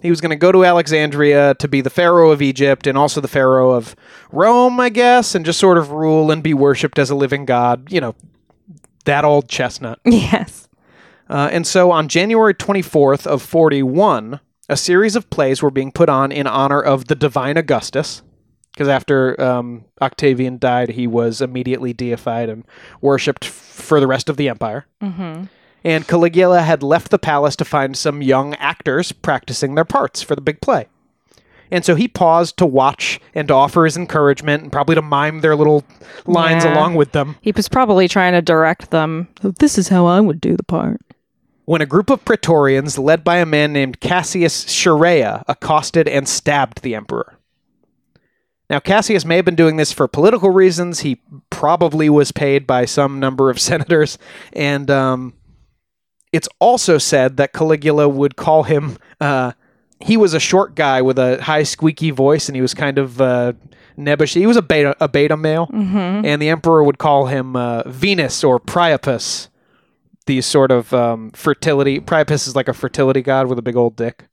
S1: He was going to go to Alexandria to be the pharaoh of Egypt and also the pharaoh of Rome, I guess, and just sort of rule and be worshipped as a living god. You know, that old chestnut. *laughs*
S2: Yes.
S1: Uh, and so on January 24th of 41, a series of plays were being put on in honor of the divine Augustus. Because after um, Octavian died, he was immediately deified and worshipped f- for the rest of the empire.
S2: Mm-hmm.
S1: And Caligula had left the palace to find some young actors practicing their parts for the big play. And so he paused to watch and to offer his encouragement and probably to mime their little lines
S2: Yeah.
S1: along with them.
S2: He was probably trying to direct them. This is how I would do the part.
S1: when a group of Praetorians, led by a man named Cassius Chaerea, accosted and stabbed the emperor. Now, Cassius may have been doing this for political reasons. He probably was paid by some number of *laughs* senators. And um, it's also said that Caligula would call him. Uh, he was a short guy with a high, squeaky voice, and he was kind of uh, nebbish. He was a beta, a beta male. And the emperor would call him uh, Venus or Priapus these sort of um, fertility. Priapus is like a fertility god with a big old dick,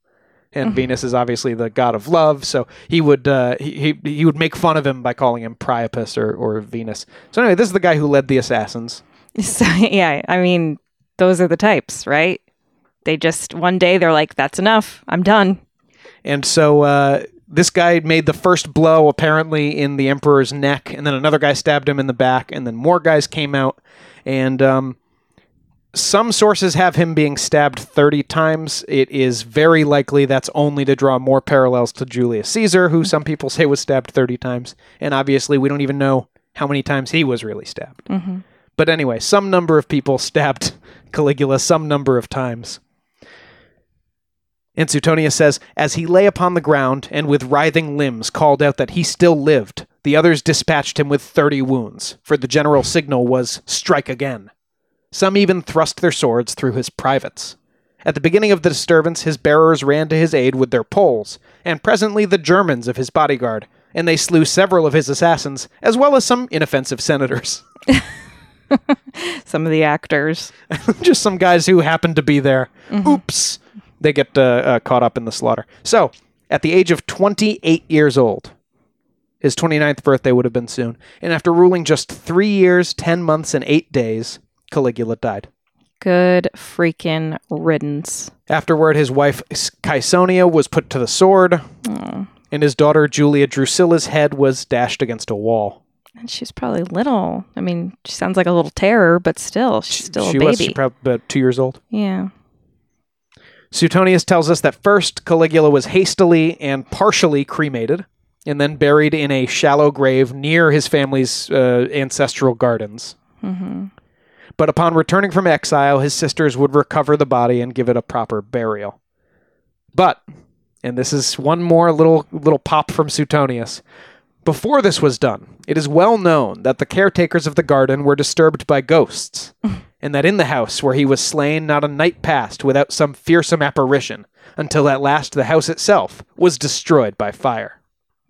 S1: and Venus is obviously the god of love. So he would uh, he, he he would make fun of him by calling him Priapus or or Venus. So anyway, this is the guy who led the assassins. *laughs*
S2: So, yeah, I mean, those are the types, right? They just, one day they're like, that's enough. I'm done.
S1: And so uh, this guy made the first blow apparently in the emperor's neck, and then another guy stabbed him in the back, and then more guys came out, and um, some sources have him being stabbed 30 times. It is very likely that's only to draw more parallels to Julius Caesar, who some people say was stabbed 30 times, and obviously we don't even know how many times he was really stabbed. But anyway, some number of people *laughs* stabbed Caligula some number of times. And Suetonius says, As he lay upon the ground and with writhing limbs called out that he still lived, the others dispatched him with thirty wounds, for the general signal was, Strike again. Some even thrust their swords through his privates. At the beginning of the disturbance, his bearers ran to his aid with their poles, and presently the Germans of his bodyguard, and they slew several of his assassins, as well as some inoffensive senators. *laughs* *laughs*
S2: Some of the actors. *laughs*
S1: just some guys who happened to be there. Mm-hmm. Oops. They get uh, uh, caught up in the slaughter. So, at the age of 28 years old, his 29th birthday would have been soon, and after ruling just three years, 10 months, and eight days, Caligula died.
S2: Good freaking riddance.
S1: Afterward, his wife Caesonia was put to the sword,
S2: Aw.
S1: and his daughter Julia Drusilla's head was dashed against a wall.
S2: And she's probably little. I mean, she sounds like a little terror, but still, she's still
S1: she
S2: a
S1: was
S2: baby.
S1: probably about two years old.
S2: yeah.
S1: Suetonius tells us that first Caligula was hastily and partially cremated, and then buried in a shallow grave near his family's uh, ancestral gardens.
S2: hmm
S1: But upon returning from exile, his sisters would recover the body and give it a proper burial. But, and this is one more little little pop from Suetonius. Before this was done, it is well known that the caretakers of the garden were disturbed by ghosts, *laughs* and that in the house where he was slain not a night passed without some fearsome apparition, until at last the house itself was destroyed by fire.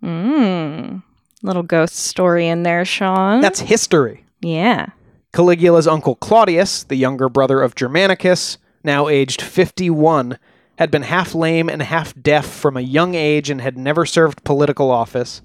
S2: Mm. Little ghost story in there, Sean.
S1: That's history.
S2: yeah.
S1: Caligula's uncle Claudius, the younger brother of Germanicus, now aged 51, had been half lame and half deaf from a young age and had never served political office.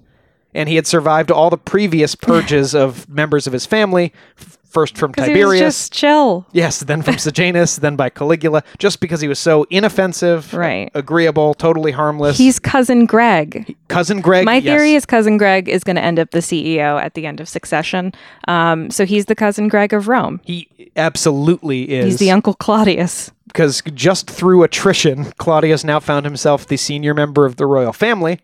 S1: And he had survived all the previous purges *laughs* of members of his family, f- first from
S2: Because he was
S1: Tiberius.
S2: just chill.
S1: Yes, then from Sejanus, *laughs* then by Caligula, just because he was so inoffensive,
S2: Right.
S1: agreeable, totally harmless.
S2: He's cousin Greg.
S1: cousin Greg.
S2: My
S1: yes.
S2: theory is cousin Greg is going to end up the CEO at the end of Succession. Um, so he's the cousin Greg of Rome.
S1: he absolutely is.
S2: He's the uncle Claudius.
S1: because just through attrition, Claudius now found himself the senior member of the royal family.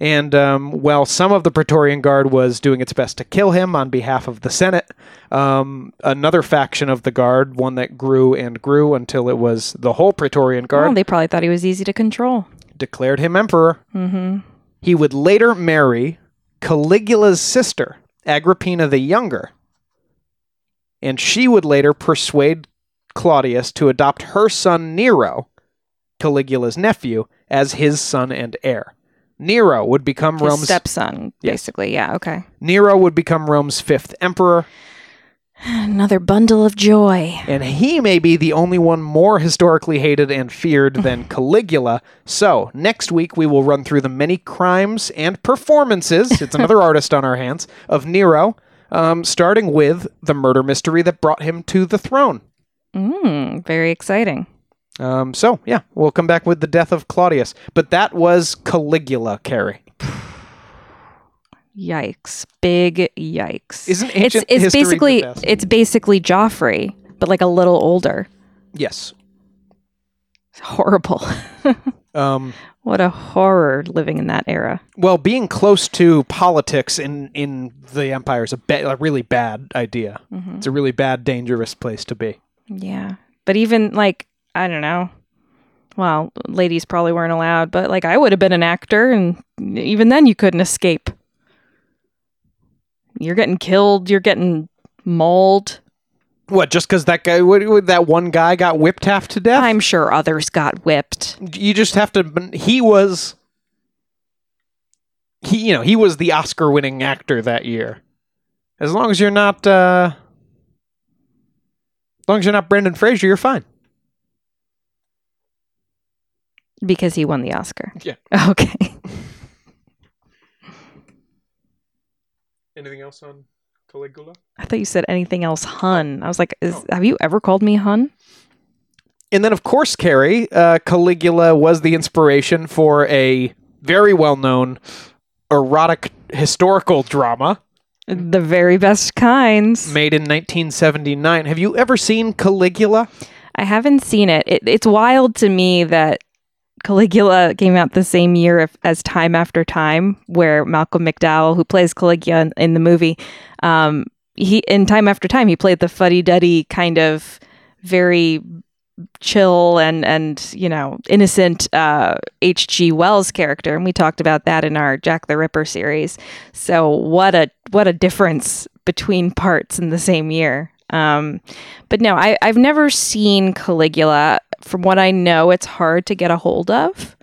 S1: And um, while some of the Praetorian Guard was doing its best to kill him on behalf of the Senate, um, another faction of the Guard, one that grew and grew until it was the whole Praetorian Guard,
S2: Oh, they probably thought he was easy to control.
S1: declared him emperor.
S2: Mm-hmm.
S1: He would later marry Caligula's sister, Agrippina the Younger. And she would later persuade Claudius to adopt her son Nero, Caligula's nephew, as his son and heir. Nero would become
S2: His
S1: Rome's
S2: stepson,
S1: Yes.
S2: basically. Yeah, okay.
S1: Nero would become Rome's fifth emperor, *sighs*
S2: Another bundle of joy.
S1: and he may be the only one more historically hated and feared than *laughs* Caligula. So, next week we will run through the many crimes and performances, *laughs* it's another artist on our hands, of Nero, um, starting with the murder mystery that brought him to the throne.
S2: Mm, very exciting.
S1: Um, so, yeah, we'll come back with the death of Claudius. But that was Caligula, Carrie. *sighs*
S2: Yikes. Big yikes.
S1: Isn't
S2: it's
S1: ancient
S2: it's
S1: history the
S2: basically it's basically Joffrey, but like a little older.
S1: Yes.
S2: It's horrible. *laughs*
S1: Um,
S2: what a horror living in that era.
S1: well, being close to politics in, in the empire is a, ba- a really bad idea.
S2: Mhm.
S1: It's a really bad, dangerous place to be.
S2: Yeah. But even like, I don't know. Well, ladies probably weren't allowed, but like I would have been an actor and even then you couldn't escape. You're getting killed, you're getting mauled.
S1: What? Just because that guy, what, what, that one guy got whipped half to death?
S2: I'm sure others got whipped.
S1: you just have to. He was. He, you know, he was the Oscar-winning actor that year. As long as you're not, uh, as long as you're not Brendan Fraser, you're fine.
S2: Because he won the Oscar.
S1: Yeah. *laughs*
S2: Okay.
S1: Anything else on Caligula?
S2: I thought you said anything else, hun. I was like, is, have you ever called me hun?
S1: And then, of course, Carrie, uh, Caligula was the inspiration for a very well-known erotic historical drama
S2: The very best kinds.
S1: made in 1979. Have you ever seen Caligula?
S2: I haven't seen it. it. It's wild to me that Caligula came out the same year of- as Time After Time, where Malcolm McDowell, who plays Caligula in, in the movie, um, he in Time After Time he played the fuddy-duddy kind of very chill and and you know innocent uh H.G. Wells character and we talked about that in our Jack the Ripper series so what a what a difference between parts in the same year um but no I I've never seen Caligula from what I know it's hard to get a hold of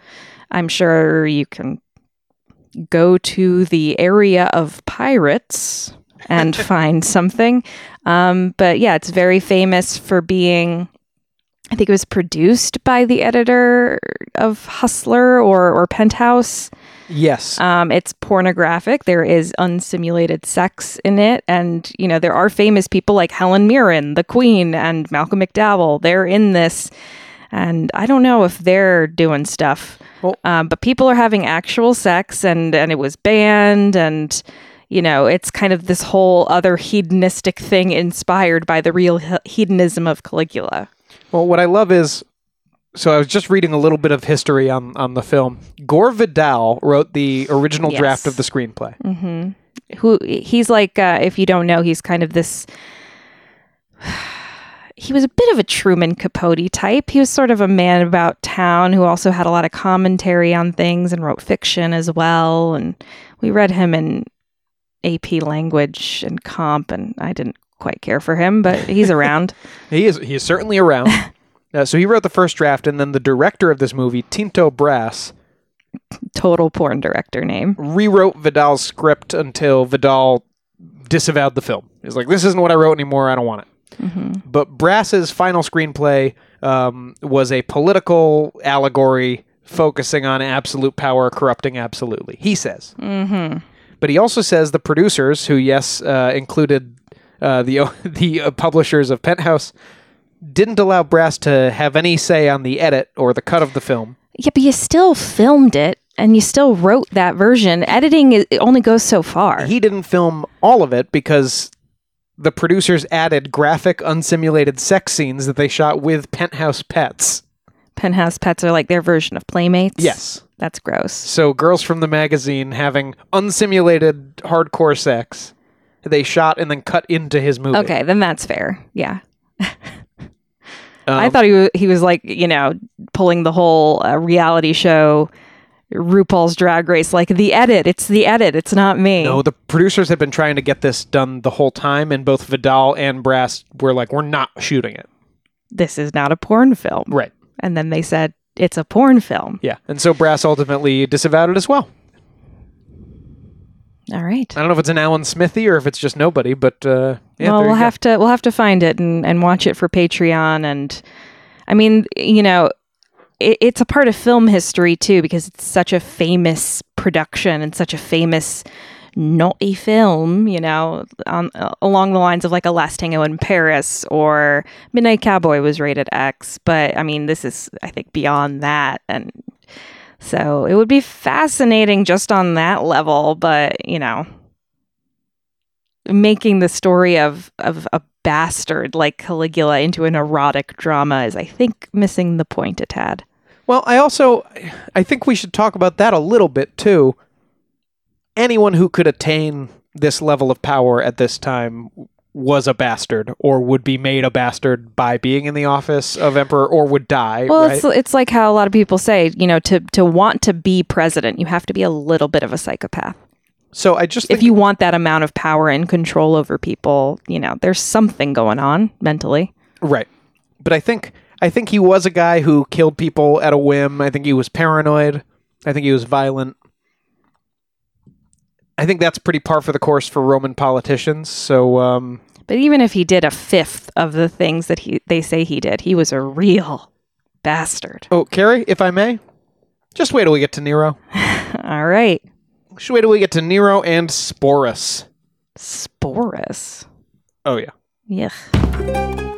S2: I'm sure you can go to the area of pirates and *laughs* find something um but yeah it's very famous for being I think it was produced by the editor of Hustler or or Penthouse.
S1: Yes.
S2: Um, it's pornographic. There is unsimulated sex in it, and you know there are famous people like Helen Mirren, the Queen, and Malcolm McDowell. They're in this, and I don't know if they're doing stuff,
S1: Well-
S2: um, but people are having actual sex, and and it was banned, and you know it's kind of this whole other hedonistic thing inspired by the real hedonism of Caligula.
S1: Well, what I love is so I was just reading a little bit of history on on the film. Gore Vidal wrote the original
S2: Yes.
S1: draft of the screenplay.
S2: hmm Who he's like, uh, if you don't know, he's kind of this. He was a bit of a Truman Capote type. He was sort of a man about town who also had a lot of commentary on things and wrote fiction as well. And we read him in AP language and comp, and I didn't quite care for him, but he's *laughs* around.
S1: He is he is certainly around. *laughs* uh, so he wrote the first draft, and then the director of this movie, Tinto Brass,
S2: Total porn director name.
S1: rewrote Vidal's script until Vidal disavowed the film. He's like, "This isn't what I wrote anymore. I don't want it." But Brass's final screenplay um, was a political allegory focusing on absolute power corrupting absolutely. He says.
S2: Mm-hmm.
S1: But he also says the producers, who yes uh, included uh, the *laughs* the uh, publishers of Penthouse, didn't allow Brass to have any say on the edit or the cut of the film.
S2: Yeah, but you still filmed it and you still wrote that version. Editing it it only goes so far.
S1: He didn't film all of it because the producers added graphic, unsimulated sex scenes that they shot with Penthouse pets.
S2: Penthouse pets are like their version of Playmates.
S1: Yes.
S2: That's gross.
S1: So girls from the magazine having unsimulated hardcore sex, they shot and then cut into his movie.
S2: Okay, then that's fair. Yeah. *laughs*
S1: Um,
S2: I thought he was, he was like, you know, pulling the whole uh, reality show RuPaul's Drag Race like the edit. It's the edit. It's not me.
S1: No, the producers have been trying to get this done the whole time, and both Vidal and Brass were like, "We're not shooting it."
S2: This is not a porn film.
S1: Right.
S2: And then they said it's a porn film.
S1: Yeah, and so Brass ultimately disavowed it as well.
S2: All right.
S1: I don't know if it's an Alan Smithee or if it's just nobody, but uh, yeah,
S2: well, we'll have to we'll have to find it and, and watch it for Patreon. And I mean, you know, it, it's a part of film history too because it's such a famous production and such a famous naughty film. You know, on, uh, along the lines of like a Last Tango in Paris or Midnight Cowboy was rated X. But I mean, this is I think beyond that and. So it would be fascinating just on that level, but you know, making the story of of a bastard like Caligula into an erotic drama is, I think, missing the point a tad.
S1: Well, I also I think we should talk about that a little bit too. Anyone who could attain this level of power at this time was a bastard or would be made a bastard by being in the office of emperor or would die,
S2: Well,
S1: right?
S2: it's it's like how a lot of people say, you know, to to want to be president, you have to be a little bit of a psychopath.
S1: so I just think
S2: If you want that amount of power and control over people, you know, there's something going on mentally.
S1: Right. But I think I think he was a guy who killed people at a whim. I think he was paranoid. I think he was violent. I think that's pretty par for the course for Roman politicians. So um,
S2: But even if he did a fifth of the things that he they say he did, he was a real bastard.
S1: Oh, Carrie, if I may, just wait till we get to Nero. *laughs*
S2: All right.
S1: Just wait till we get to Nero and Sporus.
S2: Sporus.
S1: Oh yeah.
S2: Yuck.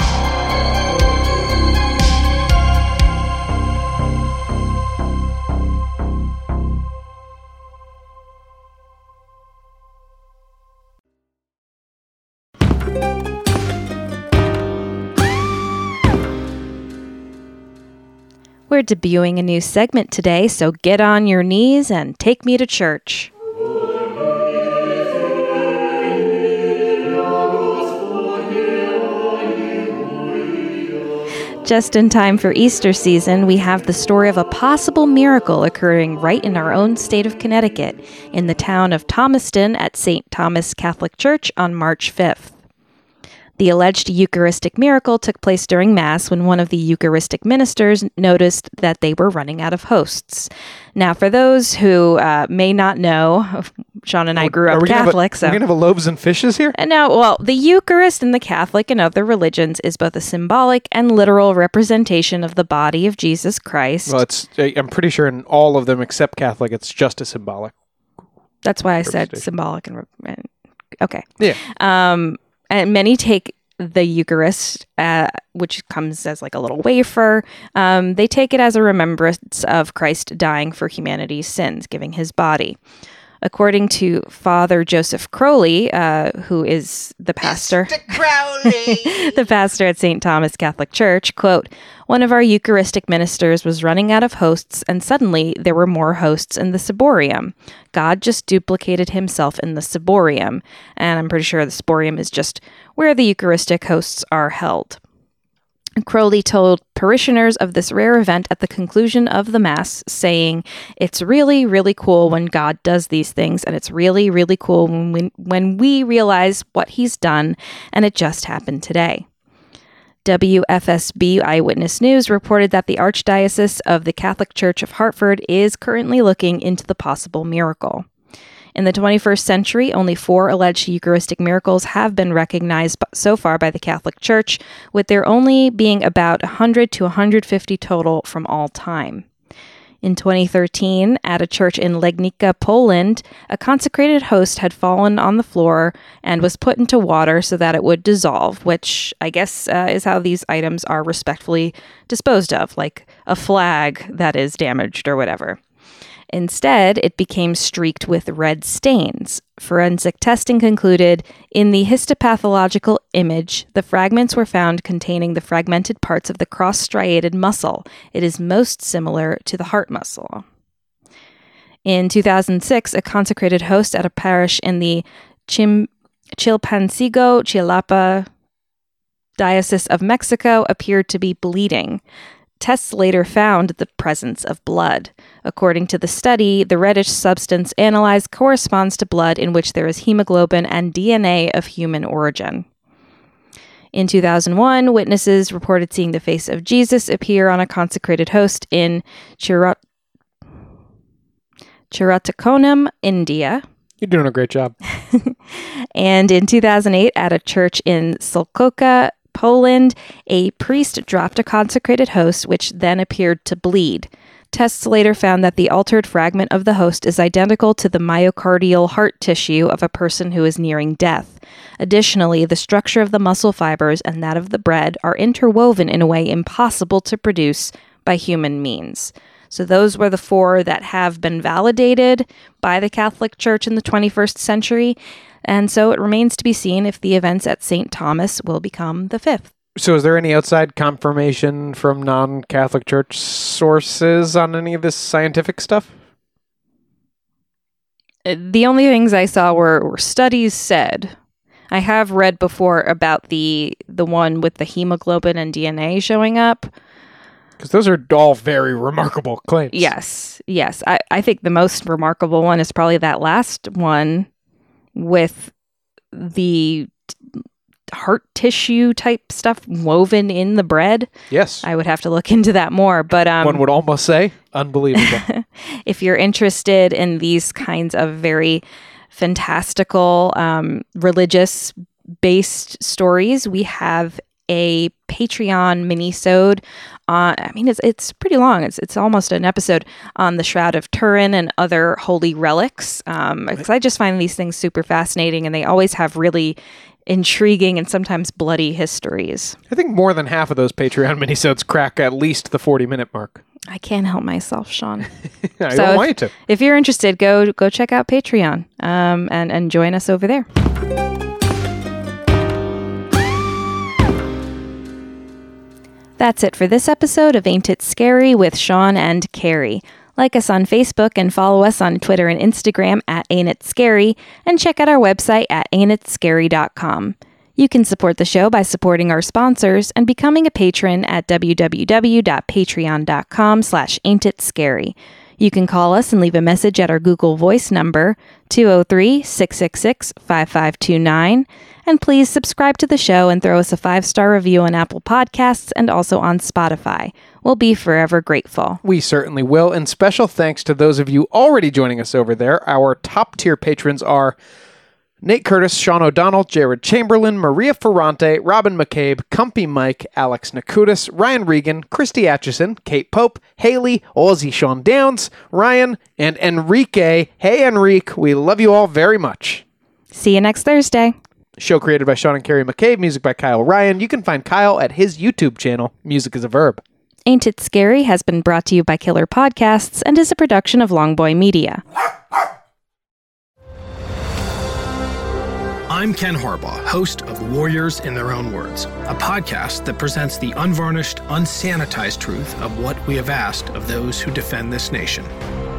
S2: We're debuting a new segment today, so get on your knees and take me to church. Just in time for Easter season, we have the story of a possible miracle occurring right in our own state of Connecticut, in the town of Thomaston at St. Thomas Catholic Church on March 5th. The alleged Eucharistic miracle took place during Mass when one of the Eucharistic ministers noticed that they were running out of hosts. Now, for those who uh, may not know, *laughs* Sean and I grew up
S1: we have a-
S2: Catholic, so.
S1: We're going to have a loaves and fishes here?
S2: And now, well, the Eucharist in the Catholic and other religions is both a symbolic and literal representation of the body of Jesus Christ.
S1: Well, it's. I'm pretty sure in all of them except Catholic, it's just a symbolic.
S2: That's why I said symbolic and, re- and okay.
S1: Yeah.
S2: Um, and many take the Eucharist, uh, which comes as like a little wafer. Um, they take it as a remembrance of Christ dying for humanity's sins, giving his body. According to Father Joseph Crowley, uh, who is the pastor, *laughs* the pastor at St. Thomas Catholic Church, quote, one of our Eucharistic ministers was running out of hosts, and suddenly there were more hosts in the ciborium. God just duplicated himself in the ciborium, and I'm pretty sure the ciborium is just where the Eucharistic hosts are held. Crowley told parishioners of this rare event at the conclusion of the Mass, saying, It's really, really cool when God does these things, and it's really, really cool when we, when we realize what He's done, and it just happened today. WFSB Eyewitness News reported that the Archdiocese of the Catholic Church of Hartford is currently looking into the possible miracle. In the 21st century, only four alleged Eucharistic miracles have been recognized so far by the Catholic Church, with there only being about 100 to 150 total from all time. In 2013, at a church in Legnica, Poland, a consecrated host had fallen on the floor and was put into water so that it would dissolve, which I guess uh, is how these items are respectfully disposed of, like a flag that is damaged or whatever. Instead, it became streaked with red stains. Forensic testing concluded in the histopathological image, the fragments were found containing the fragmented parts of the cross striated muscle. It is most similar to the heart muscle. In 2006, a consecrated host at a parish in the Chim- Chilpancingo, Chilapa Diocese of Mexico appeared to be bleeding. Tests later found the presence of blood. According to the study, the reddish substance analyzed corresponds to blood in which there is hemoglobin and DNA of human origin. In 2001, witnesses reported seeing the face of Jesus appear on a consecrated host in Chirot- Chirattakonam, India.
S1: You're doing a great job. *laughs*
S2: And in 2008, at a church in Solkoka, Poland, a priest dropped a consecrated host, which then appeared to bleed. Tests later found that the altered fragment of the host is identical to the myocardial heart tissue of a person who is nearing death. Additionally, the structure of the muscle fibers and that of the bread are interwoven in a way impossible to produce by human means. So, those were the four that have been validated by the Catholic Church in the 21st century. And so it remains to be seen if the events at St. Thomas will become the fifth.
S1: So, is there any outside confirmation from non Catholic Church sources on any of this scientific stuff?
S2: Uh, The only things I saw were, were studies said. I have read before about the the one with the hemoglobin and DNA showing up.
S1: Because those are all very remarkable claims.
S2: Yes, yes. I, I think the most remarkable one is probably that last one with the t- heart tissue type stuff woven in the bread.
S1: Yes.
S2: I would have to look into that more. But um,
S1: One would almost say unbelievable. *laughs*
S2: if you're interested in these kinds of very fantastical um, religious based stories, we have a Patreon mini-sode. Uh, I mean, it's it's pretty long. It's it's almost an episode on the Shroud of Turin and other holy relics. Um, because I just find these things super fascinating, and they always have really intriguing and sometimes bloody histories.
S1: I think more than half of those Patreon *laughs* minisodes crack at least the 40 minute mark.
S2: I can't help myself, Sean. *laughs*
S1: I
S2: So
S1: don't
S2: if-
S1: want you to.
S2: if you're interested, go go check out Patreon um, and and join us over there. That's it for this episode of Ain't It Scary with Sean and Carrie. Like us on Facebook and follow us on Twitter and Instagram at Ain't It Scary, and check out our website at ain'titscary.com. You can support the show by supporting our sponsors and becoming a patron at www.patreon.com slash ain'titscary. You can call us and leave a message at our Google Voice number, 203 666 5529. And please subscribe to the show and throw us a five star review on Apple Podcasts and also on Spotify. We'll be forever grateful.
S1: We certainly will. And special thanks to those of you already joining us over there. Our top tier patrons are Nate Curtis, Sean O'Donnell, Jared Chamberlain, Maria Ferrante, Robin McCabe, Cumpy Mike, Alex Nakutis, Ryan Regan, Christy Atchison, Kate Pope, Haley, Ozzy Sean Downs, Ryan, and Enrique. Hey, Enrique, we love you all very much.
S2: See you next Thursday.
S1: Show created by Sean and Carrie McCabe, music by Kyle Ryan. You can find Kyle at his YouTube channel, Music is a Verb.
S2: Ain't It Scary has been brought to you by Killer Podcasts and is a production of Longboy Media.
S5: I'm Ken Harbaugh, host of Warriors in Their Own Words, a podcast that presents the unvarnished, unsanitized truth of what we have asked of those who defend this nation.